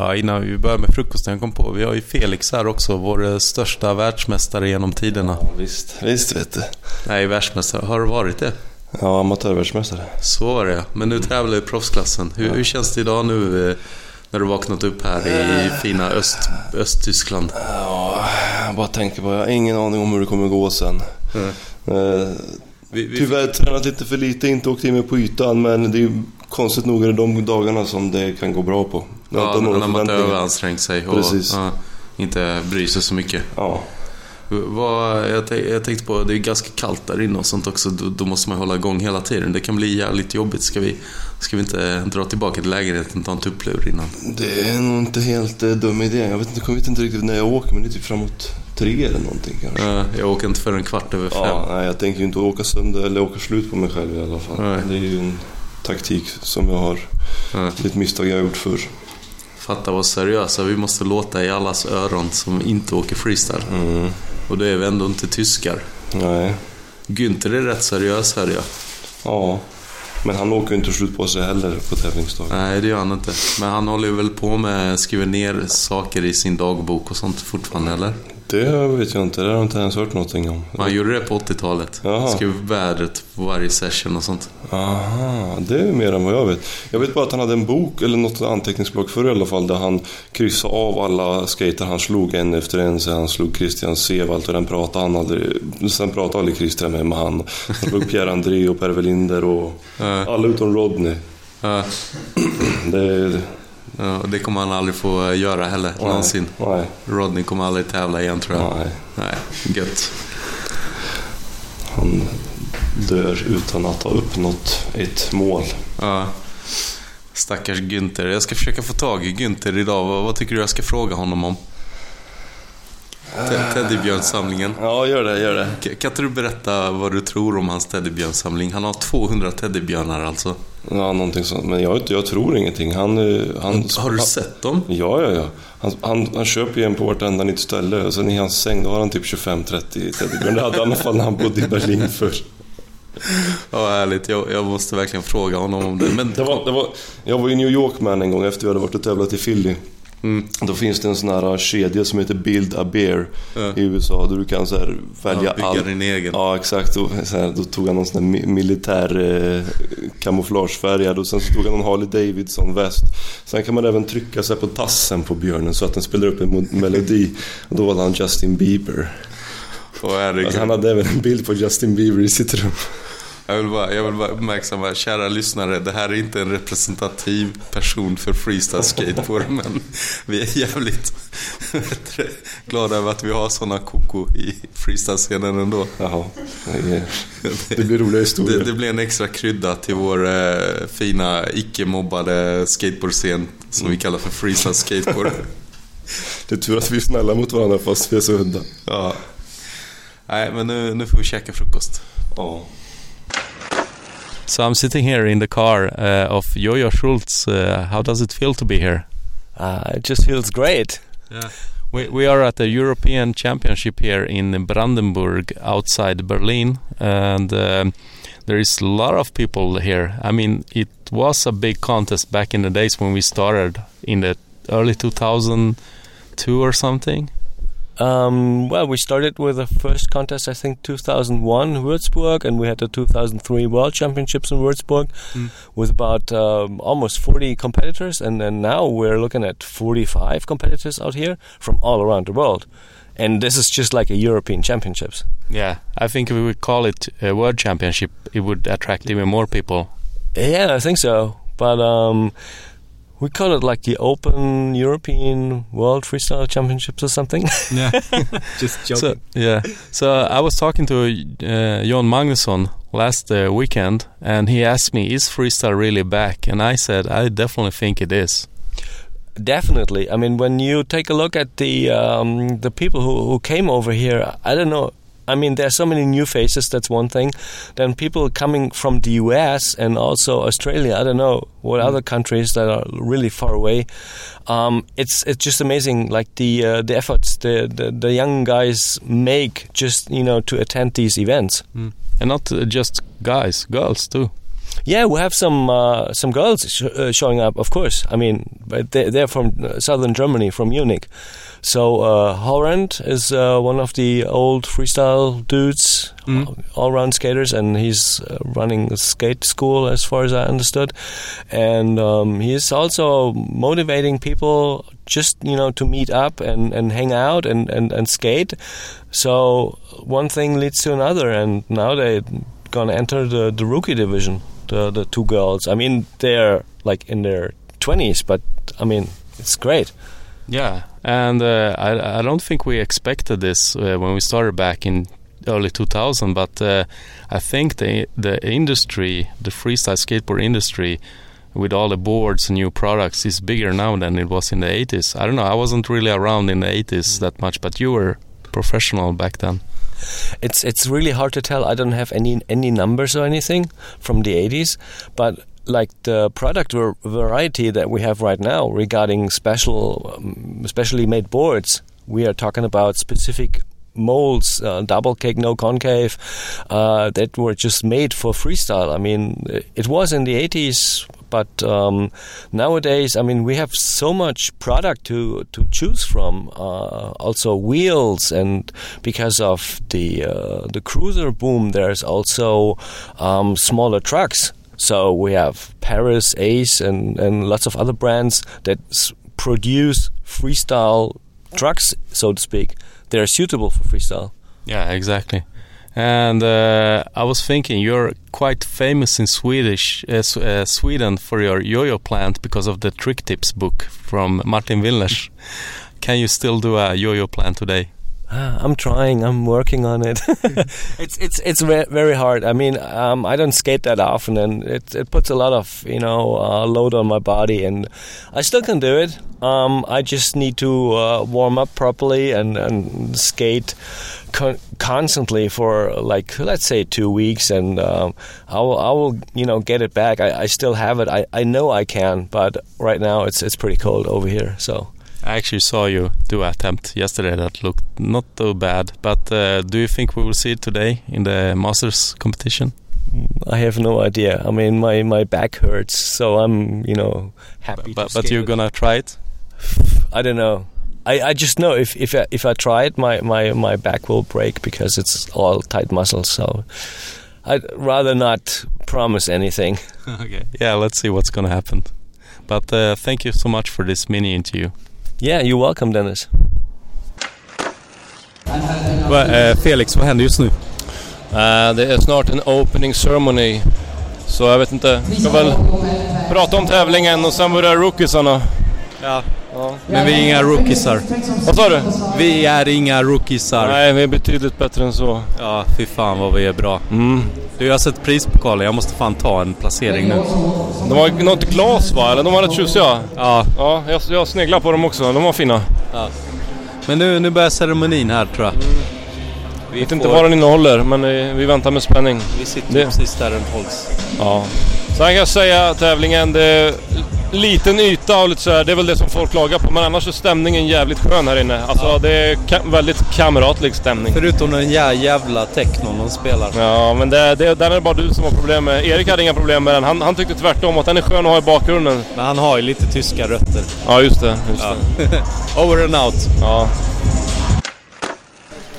Ja, innan vi börjar med frukosten jag kom på. Vi har ju Felix här också, vår eh, största världsmästare genom tiderna. Visst, visst vet du. Nej, världsmästare. Har du varit det? Ja, amatörvärldsmästare. Så var det Men nu tävlar du i proffsklassen. Hur, hur känns det idag nu eh, när du vaknat upp här i fina Öst, Östtyskland? Ja, jag bara tänker på, jag har ingen aning om hur det kommer gå sen. Eh, Vi, vi, Tyvärr tränat lite för lite, inte åkt in mig på ytan, men det är ju konstigt nog är det de dagarna som det kan gå bra på. Har Ja, när man överansträngt sig och Precis. ja, inte bryr sig så mycket. Ja. Vad, jag, jag tänkte på, det är ganska kallt där inne och sånt också. Då, då måste man hålla igång hela tiden. Det kan bli jävligt jobbigt. Ska vi, ska vi inte dra tillbaka till lägenheten och ta en tupplur innan? Det är nog inte helt eh, dum idé. Jag vet, inte, jag vet inte riktigt när jag åker, men det är typ framåt tre eller någonting kanske. Ja, jag åker inte förrän kvart över fem. Ja, nej, jag tänker ju inte åka sönder eller åka slut på mig själv i alla fall. Nej. Det är ju en taktik som jag har. Ja. Det är ett misstag jag har gjort förr. Fatta vad seriösa vi måste låta i allas öron som inte åker freestyle. Mm. Och det är vi ändå inte tyskar. Nej. Günther är rätt seriös hör jag. Ja. Men han åker ju inte slut på sig heller på tävlingsdag. Nej, det gör han inte. Men han håller ju väl på med skriver ner saker i sin dagbok och sånt fortfarande, eller? Det vet jag inte. Det har jag inte ens hört någonting om. Han gjorde det på 80-talet. Jaha. Skrev vädret på varje session och sånt. Aha, det är mer än vad jag vet. Jag vet bara att han hade en bok, eller något anteckningsblock förr i alla fall, där han kryssade av alla skater han slog en efter en. Så han slog Christian Sevalt och den pratade han aldrig... Sen pratade aldrig Christian med, med han. Han slog Pierre André och Per Welinder och alla utom Rodney. Det, ja, och det kommer han aldrig få göra heller, någonsin. Nej, Rodney kommer aldrig tävla igen tror jag. nej. Nej, gött. Han dör utan att ha uppnått ett mål. Ja. Stackars Günther. Jag ska försöka få tag i Günther idag. Vad, vad tycker du jag ska fråga honom om? Te- Teddybjörnssamlingen. Ja, gör det, gör det. Ka- Kan inte du berätta vad du tror om hans teddybjörnssamling? Han har 200 teddybjörnar alltså. Ja, någonting sånt. Men jag, jag tror ingenting. Han... eh, han Har du sett dem? Ja, ja, ja. Han, han, han köper ju en på vartenda nytt ställe och sen i hans säng då har han typ 25-30 teddybjörnar. Det hade han i alla fall när han bodde i Berlin förr. Ja, ärligt. Jag, jag måste verkligen fråga honom om det. Men Det var, det var, jag var i New York med en gång efter vi hade varit och tävlat i Philly. Mm. Då finns det en sån här kedja som heter Build a Bear Ja. i USA. Där du kan så här välja Ja, allt. din egen. Ja, exakt. Och så här, då tog han någon sån här mi- militär eh, kamouflagefärgad och sen så tog han en Harley Davidson väst. Sen kan man även trycka sig på tassen på björnen så att den spelar upp en melodi. Och då var han Justin Bieber. Herregud. Alltså, han hade även en bild på Justin Bieber i sitt rum. Jag vill bara, jag vill bara uppmärksamma, kära lyssnare, det här är inte en representativ person för freestyle skateboard, men vi är jävligt glada över att vi har såna koko i freestyle-scenen ändå. Jaha, det, blir roliga historier. Det, det blir en extra krydda till vår eh, fina, icke-mobbade skateboardscen som vi kallar för freestyle skateboard. Det är tur att vi är snälla mot varandra fast vi är så udda. ja. Nej, men nu, nu får vi käka frukost. Ja. So I'm sitting here in the car uh, of Jojo Schultz. Uh, how does it feel to be here? Uh, it just feels great. Yeah. We, we are at the European Championship here in Brandenburg outside Berlin and um, there is a lot of people here. I mean, it was a big contest back in the days when we started in the early 2002 or something. Um, well, we started with the first contest, I think, 2001 Würzburg, and we had the 2003 World Championships in Würzburg Mm. with about um, almost 40 competitors, and then now we're looking at 45 competitors out here from all around the world. And this is just like a European Championships. Yeah, I think if we would call it a World Championship, it would attract even more people. Yeah, I think so. But um, we call it like the Open European World Freestyle Championships or something. Yeah. just So, yeah. So I was talking to uh, Jon Magnusson last uh, weekend, and he asked me, "Is freestyle really back?" And I said, "I definitely think it is." Definitely. I mean, when you take a look at the um, the people who, who came over here, I don't know. I mean, there are so many new faces. That's one thing. Then people coming from the U.S. and also Australia. I don't know what other countries that are really far away. Um, it's it's just amazing, like the uh, the efforts the, the the young guys make just you know to attend these events. And not uh, just guys, girls too. Yeah, we have some uh, some girls sh- uh, showing up, of course. I mean, they, they're from uh, southern Germany, from Munich. So uh, Horrend is uh, one of the old freestyle dudes, Mm. all-round skaters, and he's uh, running a skate school, as far as I understood. And um, he's also motivating people just you know to meet up and, and hang out and, and, and skate. So one thing leads to another, and now they're gonna enter the, the rookie division. The the two girls. I mean, they're like in their twenties, but I mean, it's great. Yeah, and uh, I, I don't think we expected this uh, when we started back in early 2000, but uh, I think the the industry, the freestyle skateboard industry, with all the boards and new products, is bigger now than it was in the 80s. I don't know. I wasn't really around in the 80s that much, but you were professional back then. It's it's really hard to tell. I don't have any any numbers or anything from the 80s, but like the product var- variety that we have right now regarding special, um, specially made boards, we are talking about specific molds, uh, double cake, no concave, uh, that were just made for freestyle. I mean, it was in the 80s, but um, nowadays, I mean, we have so much product to to choose from. Uh, also, wheels, and because of the uh, the cruiser boom, there's also um, smaller trucks. So we have Paris, Ace, and, and lots of other brands that produce freestyle trucks, so to speak. They're suitable for freestyle. Yeah, exactly. And uh, I was thinking you're quite famous in Swedish uh, uh, Sweden for your yo-yo plant because of the Trick Tips book from Martin Willners. Can you still do a yo-yo plant today? Ah, I'm trying. I'm working on it. it's it's it's ve- very hard. I mean, um, I don't skate that often, and it it puts a lot of you know uh, load on my body, and I still can do it. Um, I just need to uh, warm up properly and and skate con- constantly for like let's say two weeks, and um, I will I will you know get it back. I, I still have it. I, I know I can, but right now it's it's pretty cold over here, so. I actually saw you do an attempt yesterday that looked not so bad. But uh, do you think we will see it today in the Masters competition? I have no idea. I mean, my, my back hurts, so I'm you know happy. But but you're gonna try it? I don't know. I, I just know if if I, if I try it, my, my, my back will break because it's all tight muscles. So I'd rather not promise anything. okay. Yeah, let's see what's gonna happen. But uh, thank you so much for this mini interview. Yeah, you're welcome, Dennis. Va, eh, Felix, vad händer just nu? Eh, det är snart en opening ceremony. Så jag vet inte. Ska väl prata om tävlingen och sen börjar rookiesarna. Ja. Men vi är inga rookiesar. Vad sa du? Vi är inga rookiesar. Nej, vi är betydligt bättre än så. Ja, fy fan vad vi är bra. Mm. Du, jag har sett prispokalen. Jag måste fan ta en placering nu. De har något glas va? Eller de var rätt tjusiga. Ja. Ja, jag, jag sneglar på dem också. De var fina. ja. Men nu, nu börjar ceremonin här tror jag. Vi vet inte vad den innehåller, men eh, vi väntar med spänning. Vi sitter Det- precis där den hålls. Ja. Sen kan jag säga tävlingen, det är liten yta och lite så här, det är väl det som folk klagar på. Men annars är stämningen jävligt skön här inne. Alltså det är ka- väldigt kamratlig stämning. Förutom den jä jävla technon de spelar. Ja, men det, det, den är det bara du som har problem med. Erik hade inga problem med den. Han, han tyckte tvärtom att den är skön att ha i bakgrunden. Men han har ju lite tyska rötter. Ja, just det. Just Ja. det. Over and out. Ja.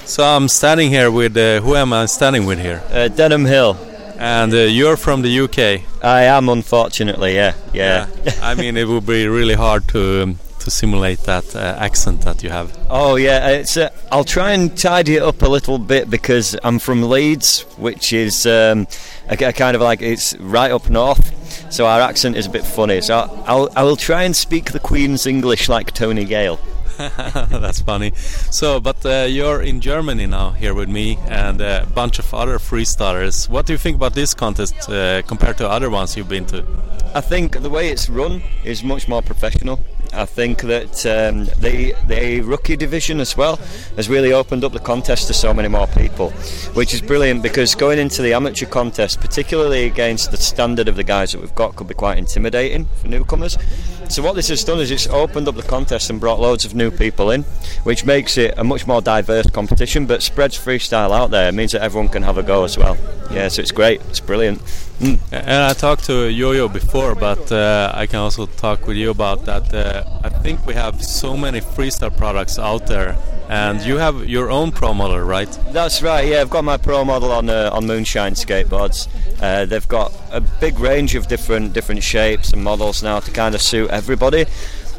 So I'm standing here with, uh, who am I standing with here? Uh, Denham Hill. And uh, you're from the UK. I am, unfortunately. Yeah, yeah. I mean, it would be really hard to um, to simulate that uh, accent that you have. Oh yeah, it's. Uh, I'll try and tidy it up a little bit because I'm from Leeds, which is um, a, a kind of like it's right up north. So our accent is a bit funny. So I'll I will try and speak the Queen's English like Tony Gale. That's funny. So, but uh, you're in Germany now, here with me, and a bunch of other freestylers. What do you think about this contest uh, compared to other ones you've been to? I think the way it's run is much more professional. I think that um, the the rookie division as well has really opened up the contest to so many more people, which is brilliant because going into the amateur contest, particularly against the standard of the guys that we've got, could be quite intimidating for newcomers. So what this has done is it's opened up the contest and brought loads of new people in, which makes it a much more diverse competition, but spreads freestyle out there. It means that everyone can have a go as well. Yeah, so it's great. It's brilliant. And I talked to Yo-Yo before, but uh, I can also talk with you about that. Uh, I think we have so many freestyle products out there, and you have your own pro model, right? That's right. Yeah, I've got my pro model on uh, on Moonshine skateboards. Uh, they've got a big range of different different shapes and models now to kind of suit everybody.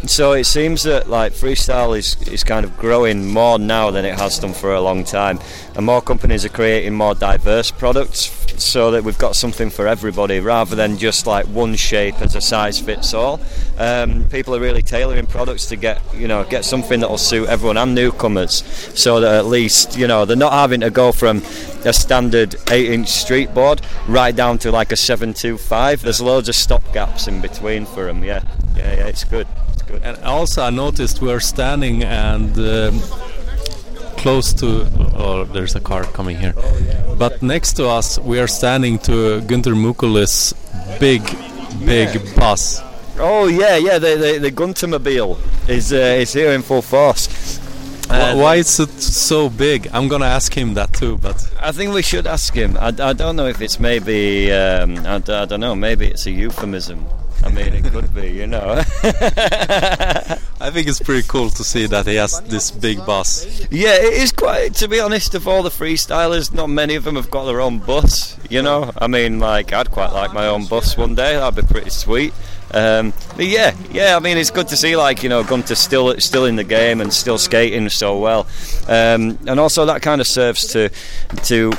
So it seems that like freestyle is, is kind of growing more now than it has done for a long time, and more companies are creating more diverse products so that we've got something for everybody rather than just like one shape as a size fits all. Um, people are really tailoring products to get you know get something that will suit everyone and newcomers, so that at least you know they're not having to go from a standard eight-inch street board right down to like a seven-two-five. There's loads of stop gaps in between for them. Yeah, yeah, yeah. It's good. Good. And also, I noticed we're standing and um, close to. Oh, there's a car coming here. But next to us, we are standing to Günther Mukulis' big, big bus. Oh yeah, yeah. The the, the Guntermobile is uh, is here in full force. Wh- Why is it so big? I'm gonna ask him that too, but I think we should ask him. I, I don't know if it's maybe um, I, I don't know. Maybe it's a euphemism. I mean, it could be. You know. I think it's pretty cool to see that he has this big bus. Yeah, it is quite. To be honest, of all the freestylers, not many of them have got their own bus. You know, I mean, like I'd quite like my own bus one day. That'd be pretty sweet. Um, but yeah, yeah. I mean, it's good to see like you know Gunter still still in the game and still skating so well, um, and also that kind of serves to to.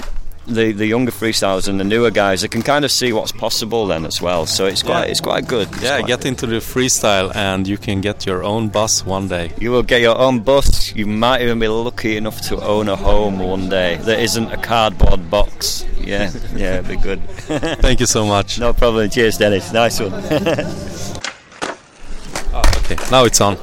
The, the younger freestylers and the newer guys, they can kind of see what's possible then as well. So it's quite it's quite good. It's Yeah, quite get into the freestyle and you can get your own bus one day. You will get your own bus. You might even be lucky enough to own a home one day that isn't a cardboard box. Yeah, yeah, it'd be good. Thank you so much. No problem. Cheers, Dennis. Nice one. Ah, okay, now it's on.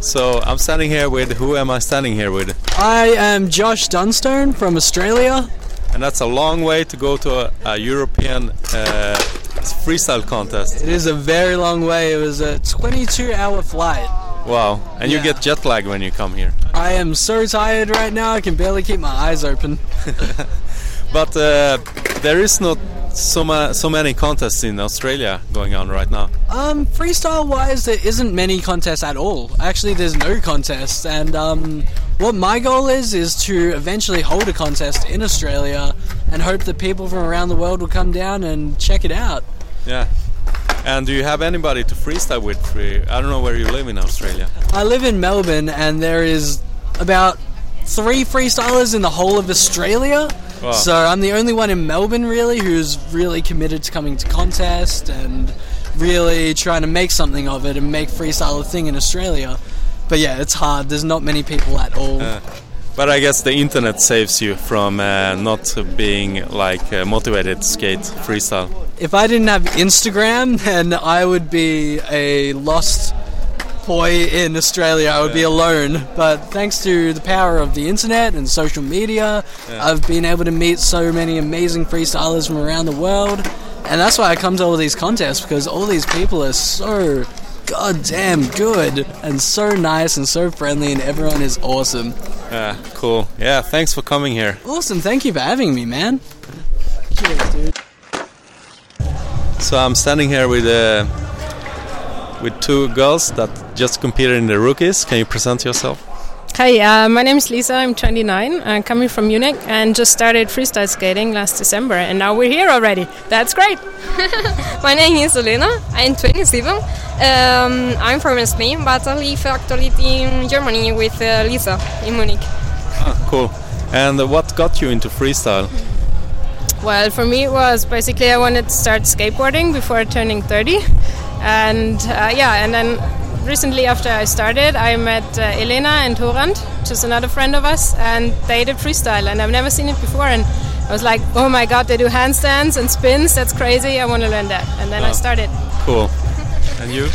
So I'm standing here with who am I standing here with? I am Josh Dunstone from Australia. And that's a long way to go to a, a European uh, freestyle contest. It is a very long way. It was a 22 hour flight. Wow. And you get jet lag when you come here. I am so tired right now, I can barely keep my eyes open. But uh, there is not so, ma- so many contests in Australia going on right now. Um, freestyle wise, there isn't many contests at all. Actually, there's no contests, and um, what my goal is is to eventually hold a contest in Australia and hope that people from around the world will come down and check it out. Yeah. And do you have anybody to freestyle with? I don't know where you live in Australia. I live in Melbourne, and there is about three freestylers in the whole of Australia. Wow. So I'm the only one in Melbourne, really, who's really committed to coming to contest and really trying to make something of it and make freestyle a thing in Australia. But yeah, it's hard. There's not many people at all. Uh, but I guess the internet saves you from uh, not being like uh, motivated to skate freestyle. If I didn't have Instagram, then I would be a lost boy in Australia. I would be alone. But thanks to the power of the internet and social media, Yeah. I've been able to meet so many amazing freestylers from around the world. And that's why I come to all these contests because all these people are so goddamn good and so nice and so friendly, and everyone is awesome. Yeah, cool. Yeah, thanks for coming here. Awesome. Thank you for having me, man. Cheers, dude. So I'm standing here with uh, with two girls that just competed in the rookies. Can you present yourself? Hi, uh, my name is Lisa. I'm 29. I'm coming from Munich and just started freestyle skating last December, and now we're here already. That's great. My name is Elena. I'm 27. Um, I'm from Spain, but I live actually in Germany with uh, Lisa in Munich. Ah, cool. And uh, what got you into freestyle? Well, for me, it was basically I wanted to start skateboarding before turning 30, and uh, yeah, and then recently after I started, I met uh, Elena and Torand, which is another friend of us, and they did freestyle, and I've never seen it before, and I was like, oh my god, they do handstands and spins, that's crazy, I want to learn that, and then I started. Cool. And you?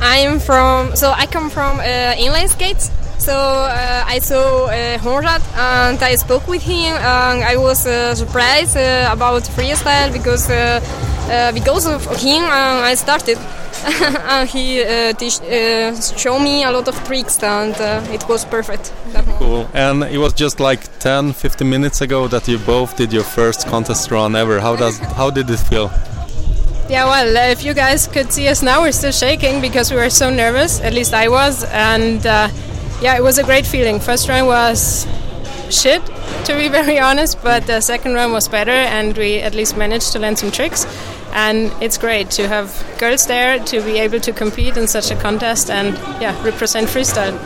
I'm from, so I come from uh, inline skates. So uh, I saw uh, Honrad and I spoke with him and I was uh, surprised uh, about freestyle because uh, uh, because of him and I started. and he uh, teach, uh, showed me a lot of tricks and uh, it was perfect. Cool. And it was just like 10, 15 minutes ago that you both did your first contest run ever. How does how did it feel? Yeah, well, uh, if you guys could see us now, we're still shaking because we were so nervous. At least I was, and uh, yeah, it was a great feeling. First run was shit, to be very honest, but the second run was better, and we at least managed to learn some tricks. And it's great to have girls there to be able to compete in such a contest and yeah, represent freestyle.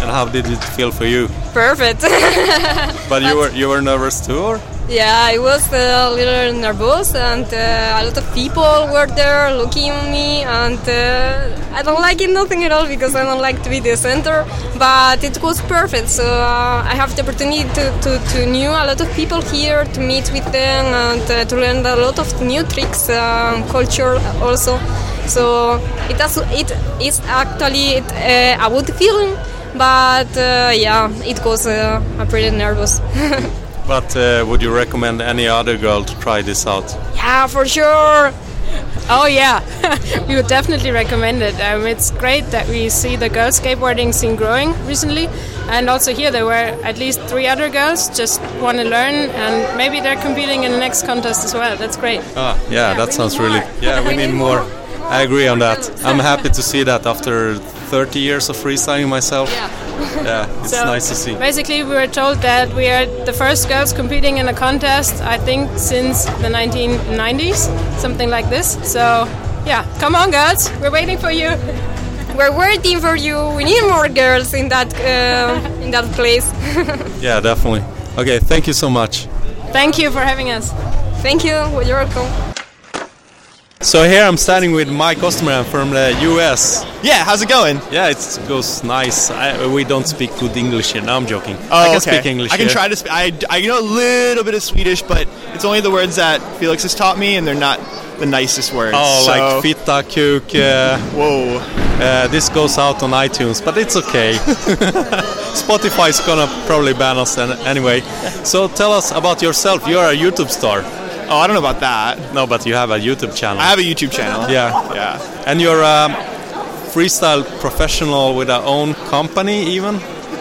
And how did it feel for you? Perfect. But you were you were nervous too, or? Yeah, I was a little nervous, and uh, a lot of people were there looking at me, and uh, I don't like it nothing at all because I don't like to be the center. But it was perfect, so uh, I have the opportunity to, to, to know a lot of people here, to meet with them, and uh, to learn a lot of new tricks, um, culture also. So it has, it is actually uh, a good feeling, but uh, yeah, it was a pretty nervous. But uh, would you recommend any other girl to try this out? yeah, for sure. Oh yeah, we would definitely recommend it. Um, it's great that we see the girl skateboarding scene growing recently, and also here there were at least three other girls just want to learn, and maybe they're competing in the next contest as well. That's great. Ah, yeah, that sounds really. Yeah, we need more. I agree on that. I'm happy to see that after 30 years of freestyling myself. Yeah. Yeah, it's So, nice to see. Basically, we were told that we are the first girls competing in a contest. I think since the 1990s, something like this. So, yeah, come on, girls, we're waiting for you. We're waiting for you. We need more girls in that uh, in that place. Yeah, definitely. Okay, thank you so much. Thank you for having us. Thank you. You're welcome. So here I'm standing with Mike Osterman from the US. Yeah, how's it going? Yeah, it goes nice. I, we don't speak good English here. No, I'm joking. Oh, I can okay. speak English I can here. try to. Sp- I I know a little bit of Swedish, but it's only the words that Felix has taught me, and they're not the nicest words. Oh, so- like fitta, kuk. Uh, Whoa. Uh, this goes out on iTunes, but it's okay. Spotify's gonna probably ban us an- anyway. So tell us about yourself. You're a YouTube star. Oh, I don't know about that. No, but you have a YouTube channel. I have a YouTube channel. Yeah. Yeah. And you're a freestyle professional with a own company, even.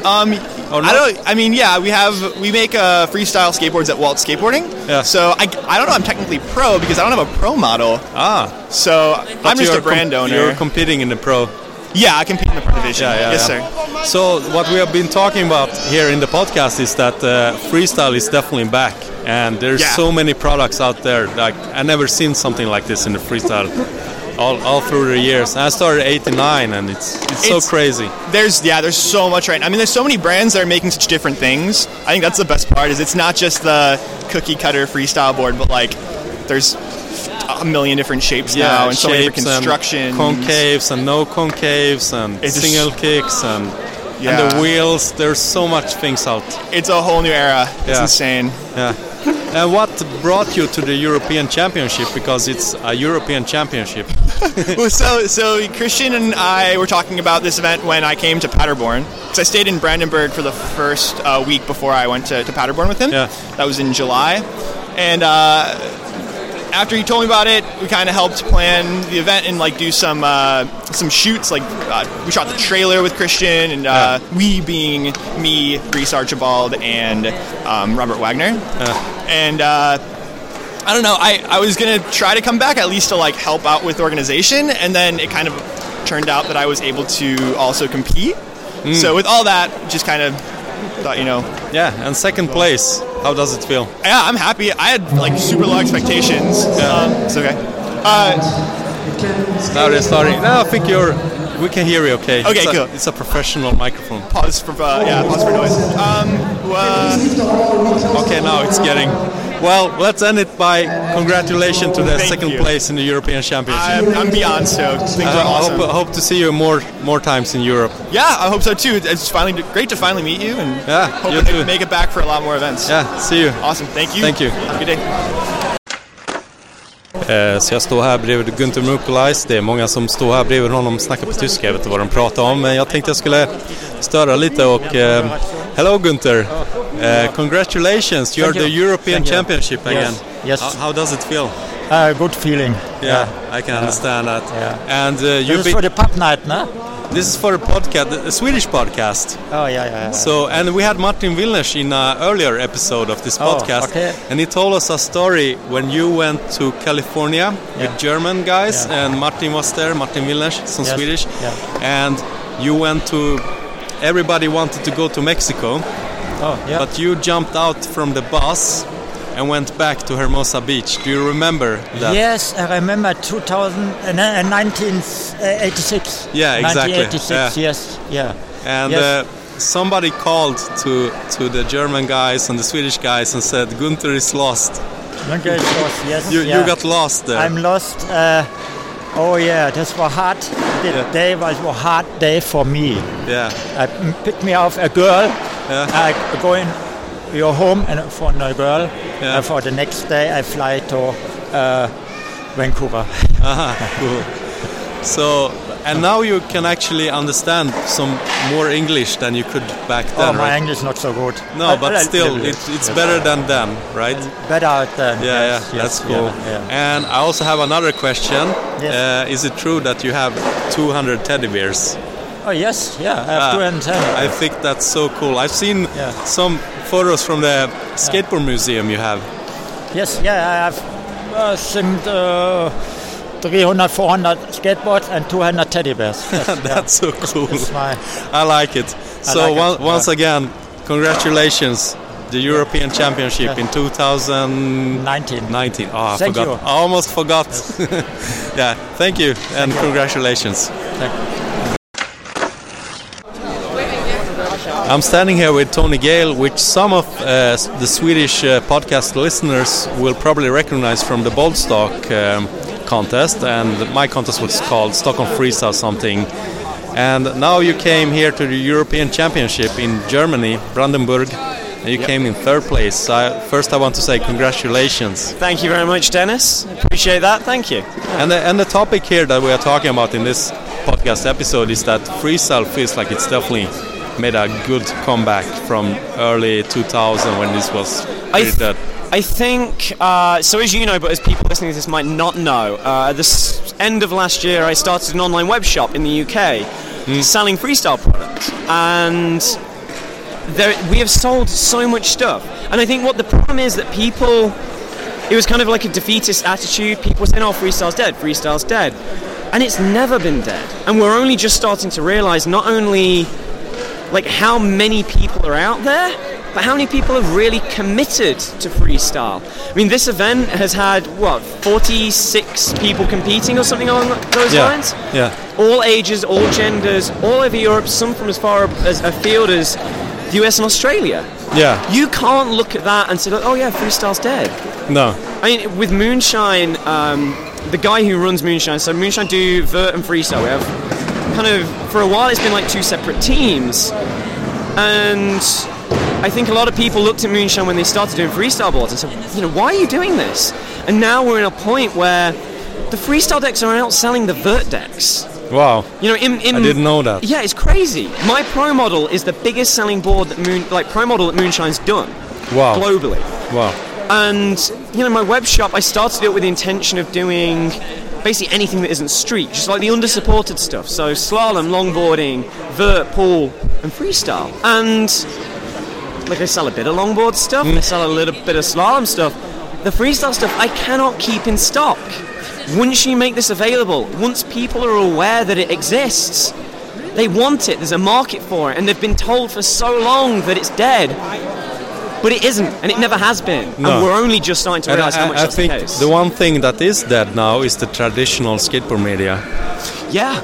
Um, I don't. I mean, yeah, we have we make uh, freestyle skateboards at Walt Skateboarding. Yeah. So I, I don't know. I'm technically pro because I don't have a pro model. Ah. So But I'm just a brand owner. You're competing in the pro. Yeah, I compete in the pro division. Yeah, yeah, yes, sir. So what we have been talking about here in the podcast is that uh, freestyle is definitely back, and there's so many products out there. Like I never seen something like this in the freestyle. All, all through the years. I started '89, and it's it's, so crazy. There's yeah, there's so much right. I mean, there's so many brands that are making such different things. I think that's the best part. Is it's not just the cookie cutter freestyle board, but like there's a million different shapes now and so many different shapes and constructions. concaves and no concaves and It's- single kicks and Yeah. and the wheels. There's so much things out. It's a whole new era. It's Yeah. insane. Yeah. And what brought you to the European Championship? Because it's a European Championship. well, so so Christian and I were talking about this event when I came to Paderborn because I stayed in Brandenburg for the first uh, week before I went to, to Paderborn with him. Yeah. That was in July, and uh, after he told me about it, we kind of helped plan the event and like do some uh, some shoots. Like uh, we shot the trailer with Christian, and uh, we being me, Reese Archibald, and um, Robert Wagner, and. Uh, I don't know. I, I was gonna try to come back at least to like help out with organization, and then it kind of turned out that I was able to also compete. Mm. So with all that, just kind of thought, you know, Yeah, and second place. How does it feel? yeah, I'm happy. I had like super low expectations. Um, it's okay. Uh, Now they're starting. No, I think you're. We can hear you. Okay. Okay, it's a. It's a professional microphone. pause for uh, yeah, pause for noise. Um, uh, Okay, now it's getting. Well, let's end it by congratulations to the Thank second you. place in the European Championship. I'm, I'm beyond stoked. Things Uh, awesome. hope, hope to see you more more times in Europe. Yeah, I hope so too. It's finally great to finally meet you, and Yeah, hope you to make it back for a lot more events. Yeah, see you. Awesome. Thank you. Thank you. Have a good day. Eh, Så jag står här bredvid Günther Mukulais. Det är många som står här bredvid honom och snackar på tyska. Jag vet inte vad de pratar om, men jag tänkte jag skulle störa lite och... eh, hello Günther! Eh, congratulations, you're the European. Championship again. Yes. How, how does it feel? Uh, good feeling. Yeah, I can understand that. Yeah. And uh, This you've is for the pub night, no? this is for a podcast, a Swedish podcast. Oh, yeah, yeah. yeah. So, and we had Martin Wilners in an earlier episode of this Oh, podcast, okay. and he told us a story when you went to California with German guys, Yeah. and Martin was there, Martin Wilners, some Yes, Swedish, yeah. and you went to. Everybody wanted to go to Mexico, Oh, yeah. but you jumped out from the bus and went back to Hermosa Beach. Do you remember that? Yes, I remember 2000, uh, uh, 1986. Yeah, exactly. 1986, Yeah. yes, yeah. And Yes. uh, somebody called to to the German guys and the Swedish guys and said Gunther is lost. Gunther is lost, yes. You, yeah. you got lost there. I'm lost. Uh, oh yeah, this was hard. The Yeah. day was a hard day for me. Yeah. I picked me up a girl. Yeah. I go in your home and for a. Yeah. Uh, for the next day, I fly to uh, Vancouver. Aha, cool. So, and now you can actually understand some more English than you could back then, oh, my right? English not so good. No, but uh, still, it, it's yes. better than then, right? Better than Yeah, yes, yeah, yes, that's cool. yeah, yeah. And I also have another question. Yes. Uh, is it true that you have 200 teddy bears? Oh yes, yeah. I have Ah, two antennas. I think that's so cool. I've seen some photos from the skateboard museum you have. Yes, yeah, I have uh, some uh, 300, 400 skateboards and 200 teddy bears. Yes, yeah. That's so cool. It's my, I like it. So like it, once yeah. again, congratulations. The European Championship Yeah. in 2019. 19. Oh, I Thank forgot. you. I almost forgot. yeah, thank you and congratulations. I'm standing here with Tony Gale, which some of uh, the Swedish uh, podcast listeners will probably recognize from the Boldstock um, contest, and my contest was called Stockholm Freestyle something. And now you came here to the European Championship in Germany, Brandenburg, and you came in third place. So I, first, I want to say congratulations. Thank you very much, Dennis. Appreciate that. Thank you. And the, and the topic here that we are talking about in this podcast episode is that freestyle feels like it's definitely made a good comeback from early 2000 when this was I th- dead. I think, uh, so as you know, but as people listening to this might not know, uh, at the end of last year I started an online web shop in the UK selling freestyle products. And there, we have sold so much stuff. And I think what the problem is that people, it was kind of like a defeatist attitude. People were saying, oh, freestyle's dead, freestyle's dead. And it's never been dead. And we're only just starting to realize not only like how many people are out there, but how many people have really committed to freestyle. I mean, this event has had what 46 people competing or something along those yeah. lines. Yeah. All ages, all genders, all over Europe. Some from as far as afield as the US and Australia. Yeah. You can't look at that and say, like, "Oh yeah, freestyle's dead." No. I mean, with Moonshine, um, the guy who runs Moonshine, so Moonshine do Vert and Freestyle. We have kind of, for a while, it's been like two separate teams. And I think a lot of people looked at Moonshine when they started doing freestyle boards and said, you know, why are you doing this? And now we're in a point where the freestyle decks are outselling the Vert decks. Wow. You know, in, in I didn't know that. Yeah, it's crazy. My Pro model is the biggest selling board that Moon, like Pro model that Moonshine's done Wow. globally. Wow. And you know, my web shop, I started it with the intention of doing basically anything that isn't street, just like the under-supported stuff. So slalom, longboarding, vert, pool, and freestyle. And like I sell a bit of longboard stuff, I sell a little bit of slalom stuff. The freestyle stuff I cannot keep in stock. Once you make this available, once people are aware that it exists, they want it. There's a market for it, and they've been told for so long that it's dead. But it isn't, and it never has been. No. And we're only just starting to And realize how I, much I that's think the case. the one thing that is dead now is the traditional skateboard media. Yeah.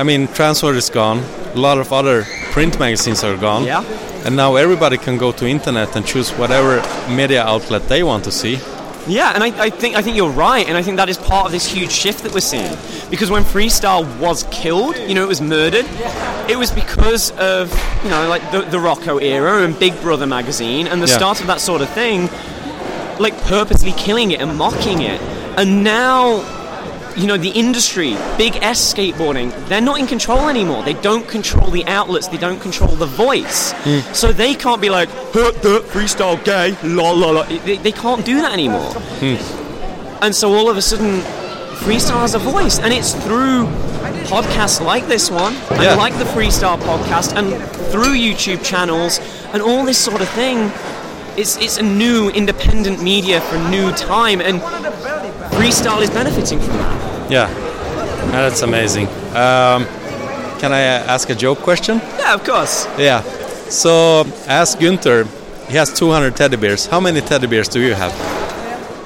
I mean, Transworld is gone. A lot of other print magazines are gone. Yeah. And now everybody can go to internet and choose whatever media outlet they want to see. Yeah, and I, I think I think you're right, and I think that is part of this huge shift that we're seeing. Because when freestyle was killed, you know, it was murdered. It was because of you know like the, the Rocco era and Big Brother magazine and the Yeah. start of that sort of thing, like purposely killing it and mocking it. And now, you know, the industry, big S skateboarding, they're not in control anymore. They don't control the outlets. They don't control the voice. Hmm. So they can't be like, "Hurt the freestyle gay, la la la. They, they can't do that anymore. Hmm. And so all of a sudden, freestyle has a voice, and it's through podcasts like this one, and Yeah. like the Freestyle podcast, and through YouTube channels, and all this sort of thing. It's, it's a new independent media for a new time, and freestyle is benefiting from that. Yeah. That's amazing. Um, can I uh, ask a joke question? Yeah, of course. Yeah. So, ask Günther. He has 200 teddy bears. How many teddy bears do you have?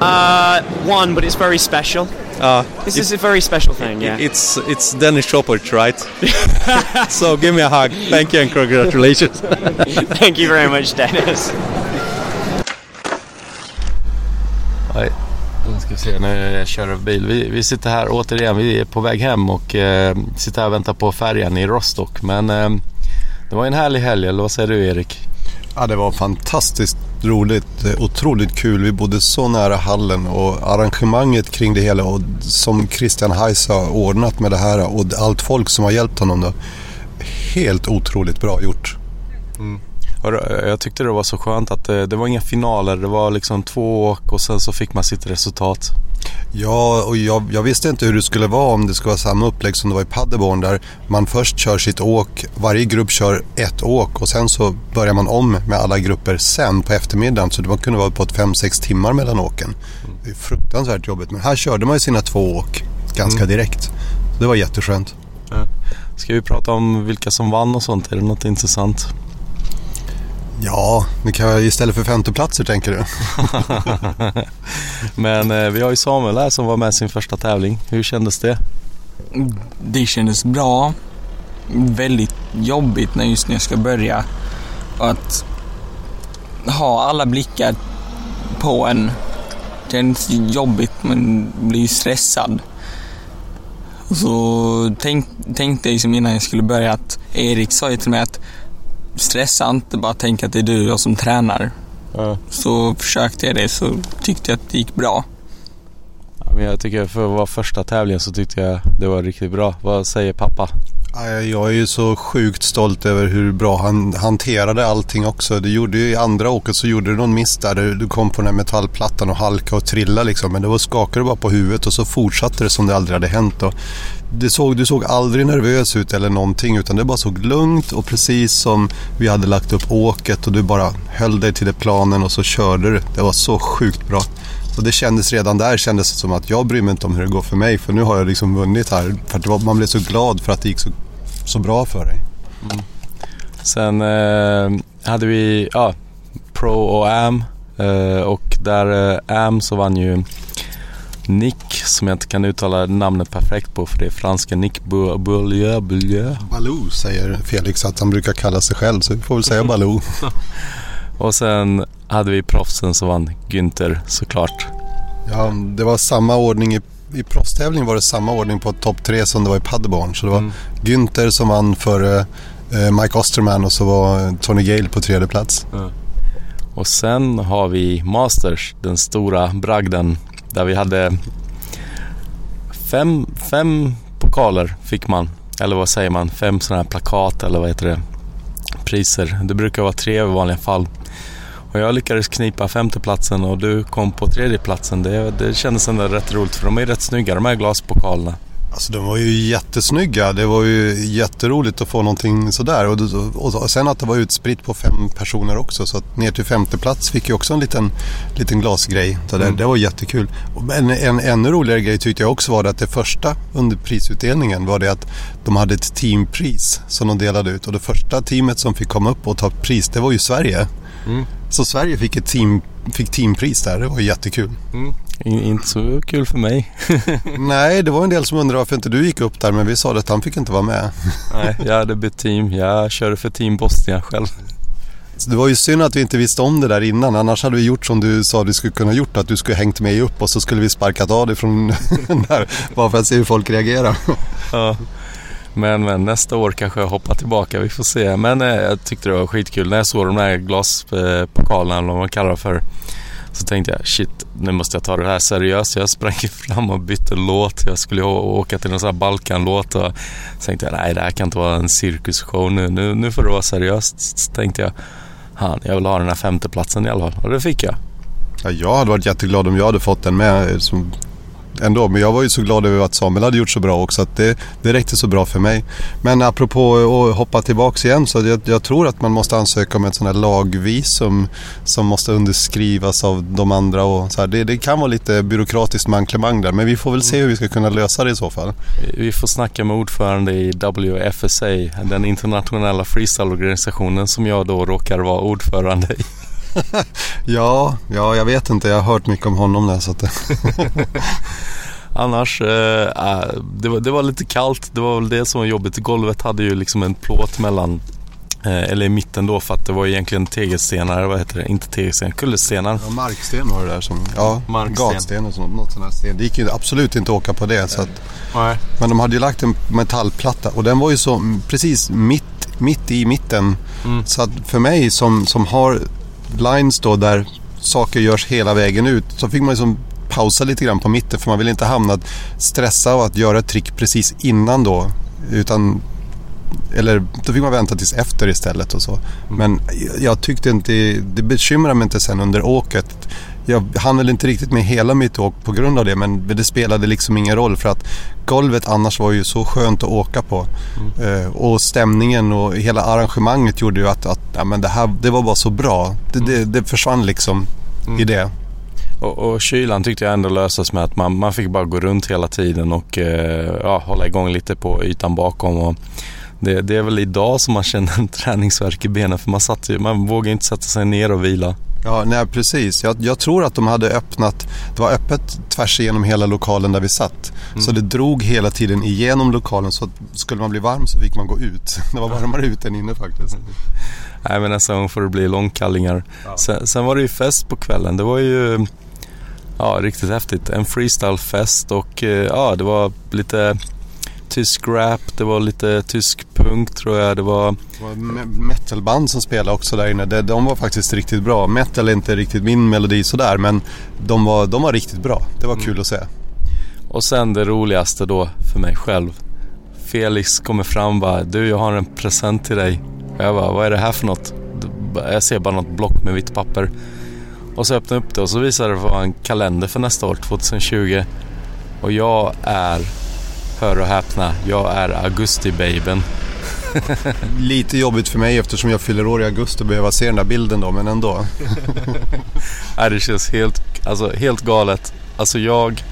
Uh, one, but it's very special. Uh, This is a very special thing, yeah. It's it's Dennis Chopert, right? so give me a hug. Thank you and congratulations. Thank you very much, Dennis. Ska vi se jag kör bil. Vi, vi sitter här återigen, vi är på väg hem och eh, sitter här och väntar på färjan i Rostock. Men eh, det var en härlig helg, eller vad säger du Erik? Ja, det var fantastiskt roligt. Eh, Otroligt kul. Vi bodde så nära hallen och arrangemanget kring det hela och som Christian Heiss har ordnat med det här och allt folk som har hjälpt honom då. Helt otroligt bra gjort. Det- Jag tyckte det var så skönt att det, det var inga finaler, det var liksom två åk och sen så fick man sitt resultat. Ja, och jag, jag visste inte hur det skulle vara om det skulle vara samma upplägg som det var i Paderborn där man först kör sitt åk, varje grupp kör ett åk och sen så börjar man om med alla grupper sen på eftermiddagen så det kunde vara på ett 5-6 timmar mellan åken. Det är fruktansvärt jobbigt men här körde man ju sina två åk ganska direkt. Så det var jätteskönt. Ska vi prata om vilka som vann och sånt? Är det något intressant? Ja, det kan jag istället för femteplatser tänker du? Men eh, vi har ju Samuel här som var med sin första tävling. Hur kändes det? Det kändes bra. Väldigt jobbigt när just när jag ska börja. Att ha alla blickar på en. Det känns jobbigt men blir stressad. Och så tänk, tänkte jag liksom innan jag skulle börja att Erik sa ju till mig att stressa inte, bara tänk att det är du och jag som tränar. Så försökte jag det så tyckte jag att det gick bra. Ja, men jag tycker för att vara första tävlingen så tyckte jag det var riktigt bra. Vad säger pappa? Jag är ju så sjukt stolt över hur bra han hanterade allting också. Du gjorde ju i andra åket så gjorde du någon miss där. Du du kom på den här metallplattan och halka och trilla liksom. Men det skakade du bara på huvudet och så fortsatte det som det aldrig hade hänt. Och det såg, du såg aldrig nervös ut eller någonting utan det bara såg lugnt och precis som vi hade lagt upp åket och du bara höll dig till det planen och så körde du. Det var så sjukt bra. Och det kändes redan där kändes det som att jag bryr mig inte om hur det går för mig för nu har jag liksom vunnit här. För var, man blev så glad för att det gick så, så bra för dig. Sen eh, hade vi ja, Pro och Am. Eh, och där eh, Am så vann ju Nick, som jag inte kan uttala namnet perfekt på för det är franska Nick. Bullieu. Baloo säger Felix att han brukar kalla sig själv så vi får väl säga Baloo. Och sen hade vi proffsen som vann Günther såklart. Ja, det var samma ordning i, i proffstävling var det samma ordning på topp tre som det var i Paderborn. Så det var Günther som vann för eh, Mike Osterman och så var eh, Tony Gale på tredje plats. Och sen har vi Masters, den stora bragden. Där vi hade fem, fem pokaler fick man. Eller vad säger man? Fem sådana här plakat eller vad heter det? Priser. Det brukar vara tre i vanliga fall. Och jag lyckades knipa femteplatsen och du kom på tredjeplatsen. Det, det kändes ändå rätt roligt för de är rätt snygga de här glaspokalerna. Alltså de var ju jättesnygga. Det var ju jätteroligt att få någonting sådär. Och, och, och sen att det var utspritt på fem personer också. Så att ner till femte plats fick jag också en liten, liten glasgrej. Så Mm. Det var jättekul. Men en ännu roligare grej tyckte jag också var det att det första under prisutdelningen var det att de hade ett teampris som de delade ut. Och det första teamet som fick komma upp och ta pris det var ju Sverige. Mm. Så Sverige fick ett team, fick teampris där. Det var jättekul. In, inte så kul för mig. Nej, det var en del som undrade varför inte du gick upp där. Men vi sa att han fick inte vara med. Nej, jag hade bytt team. Jag körde för Team Bosnia själv. Så det var ju synd att vi inte visste om det där innan. Annars hade vi gjort som du sa vi skulle kunna gjort. Att du skulle hängt med upp och så skulle vi sparkat av dig från där. Bara för att se hur folk reagerar. Ja. Men, men nästa år kanske jag hoppar tillbaka, vi får se. Men eh, jag tyckte det var skitkul. När jag såg de där glaspokalerna, eller vad man kallar det för. Så tänkte jag, shit, nu måste jag ta det här seriöst. Jag sprang fram och bytte låt. Jag skulle åka till någon sån här Balkanlåt och så tänkte jag, nej det här kan inte vara en cirkusshow nu. Nu, nu får det vara seriöst. Så tänkte jag, han, jag vill ha den här femteplatsen i alla fall. Och det fick jag. Ja, jag hade varit jätteglad om jag hade fått den med. Som Ändå, men jag var ju så glad över att Samuel hade gjort så bra också. Att det, det räckte så bra för mig. Men apropå att hoppa tillbaks igen. Så jag, jag tror att man måste ansöka om ett sånt här lagvisum. Som måste underskrivas av de andra. Och så här. Det, det kan vara lite byråkratiskt manklemang där. Men vi får väl se hur vi ska kunna lösa det i så fall. Vi får snacka med ordförande i WFSA, den internationella freestyleorganisationen som jag då råkar vara ordförande i. Ja, ja, jag vet inte. Jag har hört mycket om honom där. Så att. Annars, eh, äh, det, var, det var lite kallt. Det var väl det som var jobbigt. Golvet hade ju liksom en plåt mellan, eh, eller i mitten då för att det var egentligen tegelstenar, vad heter det? Inte tegelstenar, kullerstenar. Ja, marksten var det där som... Ja, Marksten. gatsten och sånt. Något sånt här sten. Det gick ju absolut inte att åka på det. Så att, Nej. men de hade ju lagt en metallplatta och den var ju så precis mitt, mitt i mitten. Mm. Så att för mig som, som har lines då där saker görs hela vägen ut så fick man liksom pausa lite grann på mitten för man vill inte hamna att stressa och att göra ett trick precis innan då. Utan eller då fick man vänta tills efter istället och så. Men jag- tyckte inte, det bekymrar mig inte sen under åket. Jag hann väl inte riktigt med hela mitt åk på grund av det men det spelade liksom ingen roll för att golvet annars var ju så skönt att åka på. Eh, och stämningen och hela arrangemanget gjorde ju att, att ja, men det här det var bara så bra. Det, det, det försvann liksom i det. Och, och kylan tyckte jag ändå löstes med att man, man fick bara gå runt hela tiden och eh, ja, hålla igång lite på ytan bakom. Och det, det är väl idag som man känner en träningsvärk i benen för man, satt ju, man vågar inte sätta sig ner och vila. Ja, nej precis. Jag, jag tror att de hade öppnat, det var öppet tvärs igenom hela lokalen där vi satt. Så det drog hela tiden igenom lokalen så skulle man bli varm så fick man gå ut. Det var varmare ute än inne faktiskt. Nej men nästa gång får det bli långkallingar. Sen, sen var det ju fest på kvällen. Det var ju ja, riktigt häftigt. En freestylefest och eh, ja, det var lite tysk rap, det var lite tysk punk tror jag. Det var Det var me- metalband som spelade också där inne. De, de var faktiskt riktigt bra. Metal är inte riktigt min melodi sådär men de var, de var riktigt bra. Det var kul att se. Och sen det roligaste då för mig själv. Felix kommer fram och bara, du jag har en present till dig. Och jag bara, vad är det här för något? Jag ser bara något block med vitt papper. Och så öppnar jag upp det och så visar det vara en kalender för nästa år, 2020. Och jag är, hör och häpna, jag är augusti-babyn. Lite jobbigt för mig eftersom jag fyller år i augusti och behöver se den där bilden då, men ändå. Nej, det känns helt, alltså, helt galet. Alltså jag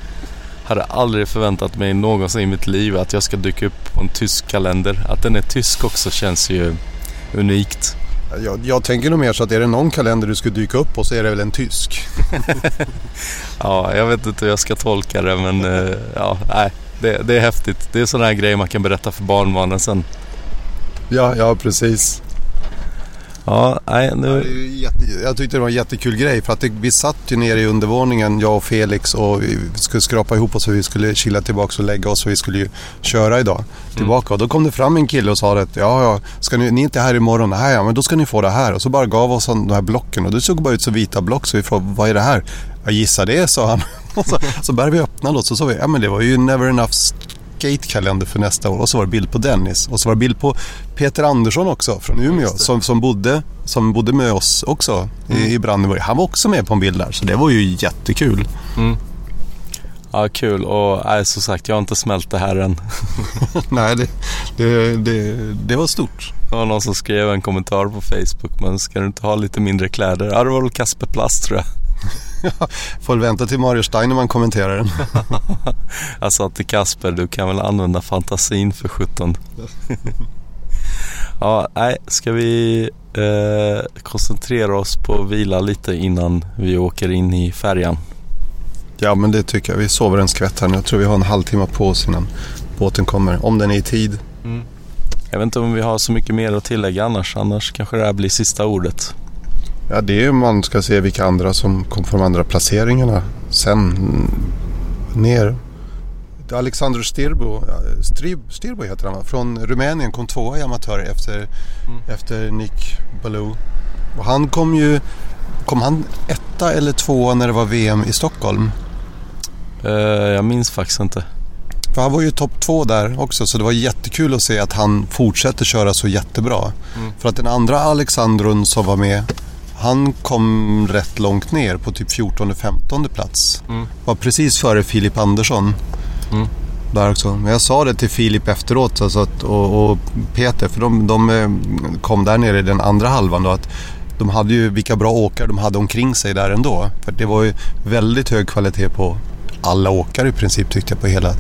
hade aldrig förväntat mig någonsin i mitt liv att jag ska dyka upp på en tysk kalender. Att den är tysk också känns ju unikt. Jag, jag tänker nog mer så att är det någon kalender du skulle dyka upp på så är det väl en tysk. Ja, jag vet inte hur jag ska tolka det men eh, ja, nej, det, det är häftigt. Det är sådana här grejer man kan berätta för barnbarnen sen. Ja, ja precis. Ja, nej nu... Jag tyckte det var en jättekul grej för att vi satt ju nere i undervåningen, jag och Felix och vi skulle skrapa ihop oss så vi skulle chilla tillbaka och lägga oss och vi skulle ju köra idag tillbaka. Och då kom det fram en kille och sa att ja, ja, ska ni, ni är inte här imorgon? Nej, ja, men då ska ni få det här. Och så bara gav oss de här blocken och det såg bara ut som vita block så vi frågade vad är det här? Jag gissar det, sa han. Så, så började vi öppna då så sa vi, ja men det var ju Never Enough Skate-kalender för nästa år och så var det bild på Dennis och så var det bild på Peter Andersson också från Umeå som, som, bodde, som bodde med oss också i, i Brandenburg. Han var också med på en bild där så det var ju jättekul. Mm. Ja, kul och nej, som sagt, jag har inte smält det här än. Nej, det, det, det, det var stort. Det var någon som skrev en kommentar på Facebook, men ska du inte ha lite mindre kläder? Ja, det var väl Kasper Plast tror jag. Får vänta till Mario Steinerman kommenterar den. Jag sa till Kasper, du kan väl använda fantasin för 17. ja, nej, ska vi eh, koncentrera oss på att vila lite innan vi åker in i färjan? Ja, men det tycker jag. Vi sover en skvätt här nu. Jag tror vi har en halvtimme på oss innan båten kommer. Om den är i tid. Jag vet inte om vi har så mycket mer att tillägga annars. Annars kanske det här blir sista ordet. Ja, det är ju man ska se vilka andra som kom från andra placeringarna sen mm, ner. Alexander Stirbo, Strib, Stirbo heter han va? Från Rumänien kom tvåa i amatörer efter, efter Nick Baloo. Och han kom ju, kom han etta eller tvåa när det var VM i Stockholm? Eh, jag minns faktiskt inte. För han var ju topp två där också så det var jättekul att se att han fortsätter köra så jättebra. Mm. För att den andra Alexandrun som var med han kom rätt långt ner på typ 14-15 plats. Mm. Var precis före Filip Andersson. Mm. Där också. Men jag sa det till Filip efteråt alltså att, och, och Peter för de, de eh, kom där nere i den andra halvan då att de hade ju vilka bra åkare de hade omkring sig där ändå. För det var ju väldigt hög kvalitet på alla åkare i princip tyckte jag på hela,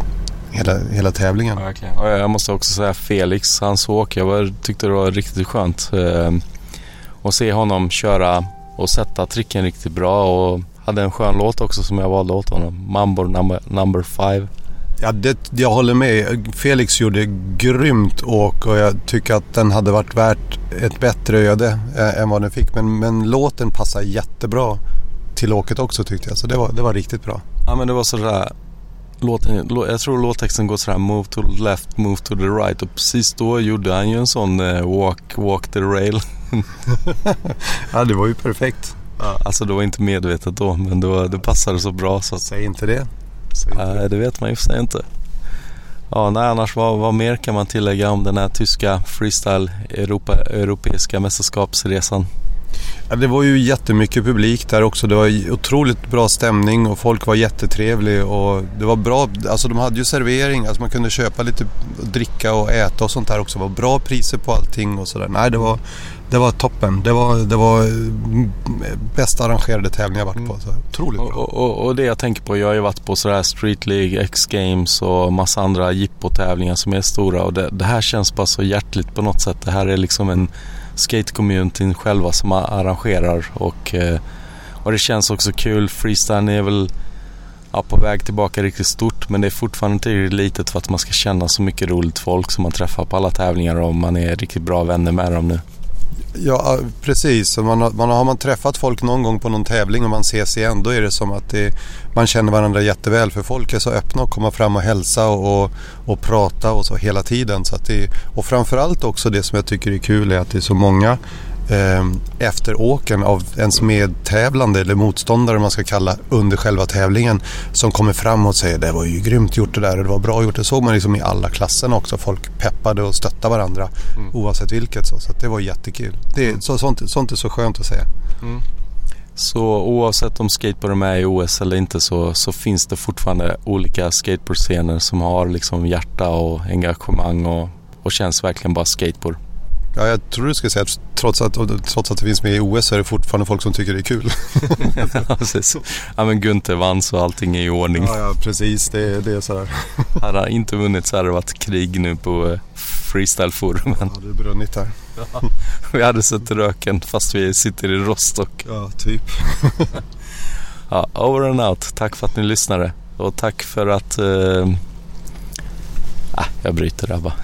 hela, hela tävlingen. Och jag måste också säga Felix, hans åk. Jag var, tyckte det var riktigt skönt. Att se honom köra och sätta tricken riktigt bra och hade en skön låt också som jag valde åt honom. Mambo number, number five. Ja, det, jag håller med. Felix gjorde grymt åk och jag tycker att den hade varit värt ett bättre öde eh, än vad den fick. Men, men låten passar jättebra till åket också tyckte jag. Så det var, det var riktigt bra. Ja men det var sådär Låten, lå- jag tror låttexten går sådär Move to the left, move to the right och precis då gjorde han ju en sån eh, walk, walk the rail. ja det var ju perfekt. Ja, alltså det var inte medvetet då men det, var, det passade så bra så att... Säg inte det. Nej det vet man ju för sig inte. Ja, nej, annars vad, vad mer kan man tillägga om den här tyska freestyle Europa, europeiska mästerskapsresan? Ja, det var ju jättemycket publik där också. Det var otroligt bra stämning och folk var jättetrevliga och det var bra. Alltså de hade ju servering, alltså man kunde köpa lite dricka och äta och sånt där också. Det var bra priser på allting och sådär. Nej, det var, det var toppen. Det var, det var mm, bästa arrangerade tävling jag varit på. Så otroligt bra. Och, och, och det jag tänker på, jag har ju varit på sådär Street League, X-Games och massa andra jippo-tävlingar som är stora och det, det här känns bara så hjärtligt på något sätt. Det här är liksom en skate-communityn själva som arrangerar och, eh, och det känns också kul. Freestyle är väl ja, på väg tillbaka riktigt stort men det är fortfarande riktigt litet för att man ska känna så mycket roligt folk som man träffar på alla tävlingar och man är riktigt bra vänner med dem nu. Ja, ah, precis. Man har, man har man träffat folk någon gång på någon tävling och man ses igen, då är det som att det, man känner varandra jätteväl. För folk är så öppna att komma fram och hälsa och, och, och prata och så hela tiden. Så att det, och framförallt också det som jag tycker är kul är att det är så många efter åken av ens medtävlande eller motståndare man ska kalla under själva tävlingen som kommer fram och säger det var ju grymt gjort det där och det var bra gjort. Det såg man liksom i alla klasserna också. Folk peppade och stöttade varandra oavsett vilket. Så, så det var jättekul. Det, är- så, sånt, sånt är så skönt att säga. Så oavsett om skateboard är med i OS eller inte så, så finns det fortfarande olika skateboardscener som har liksom hjärta och engagemang och, och känns verkligen bara skateboard. Ja, jag tror du skulle säga att trots att, trots att det finns med i OS så är det fortfarande folk som tycker det är kul. Ja, precis. ja men Gunther vann så allting är i ordning. Ja, ja precis. Det, det är sådär. Hade han inte vunnit så hade det varit krig nu på eh, freestyleforumen. Ja, det är brunnit där. Ja, vi hade sett röken fast vi sitter i Rostock. Ja, typ. ja, over and out. Tack för att ni lyssnade. Och tack för att... Eh... Ah, jag bryter där bara.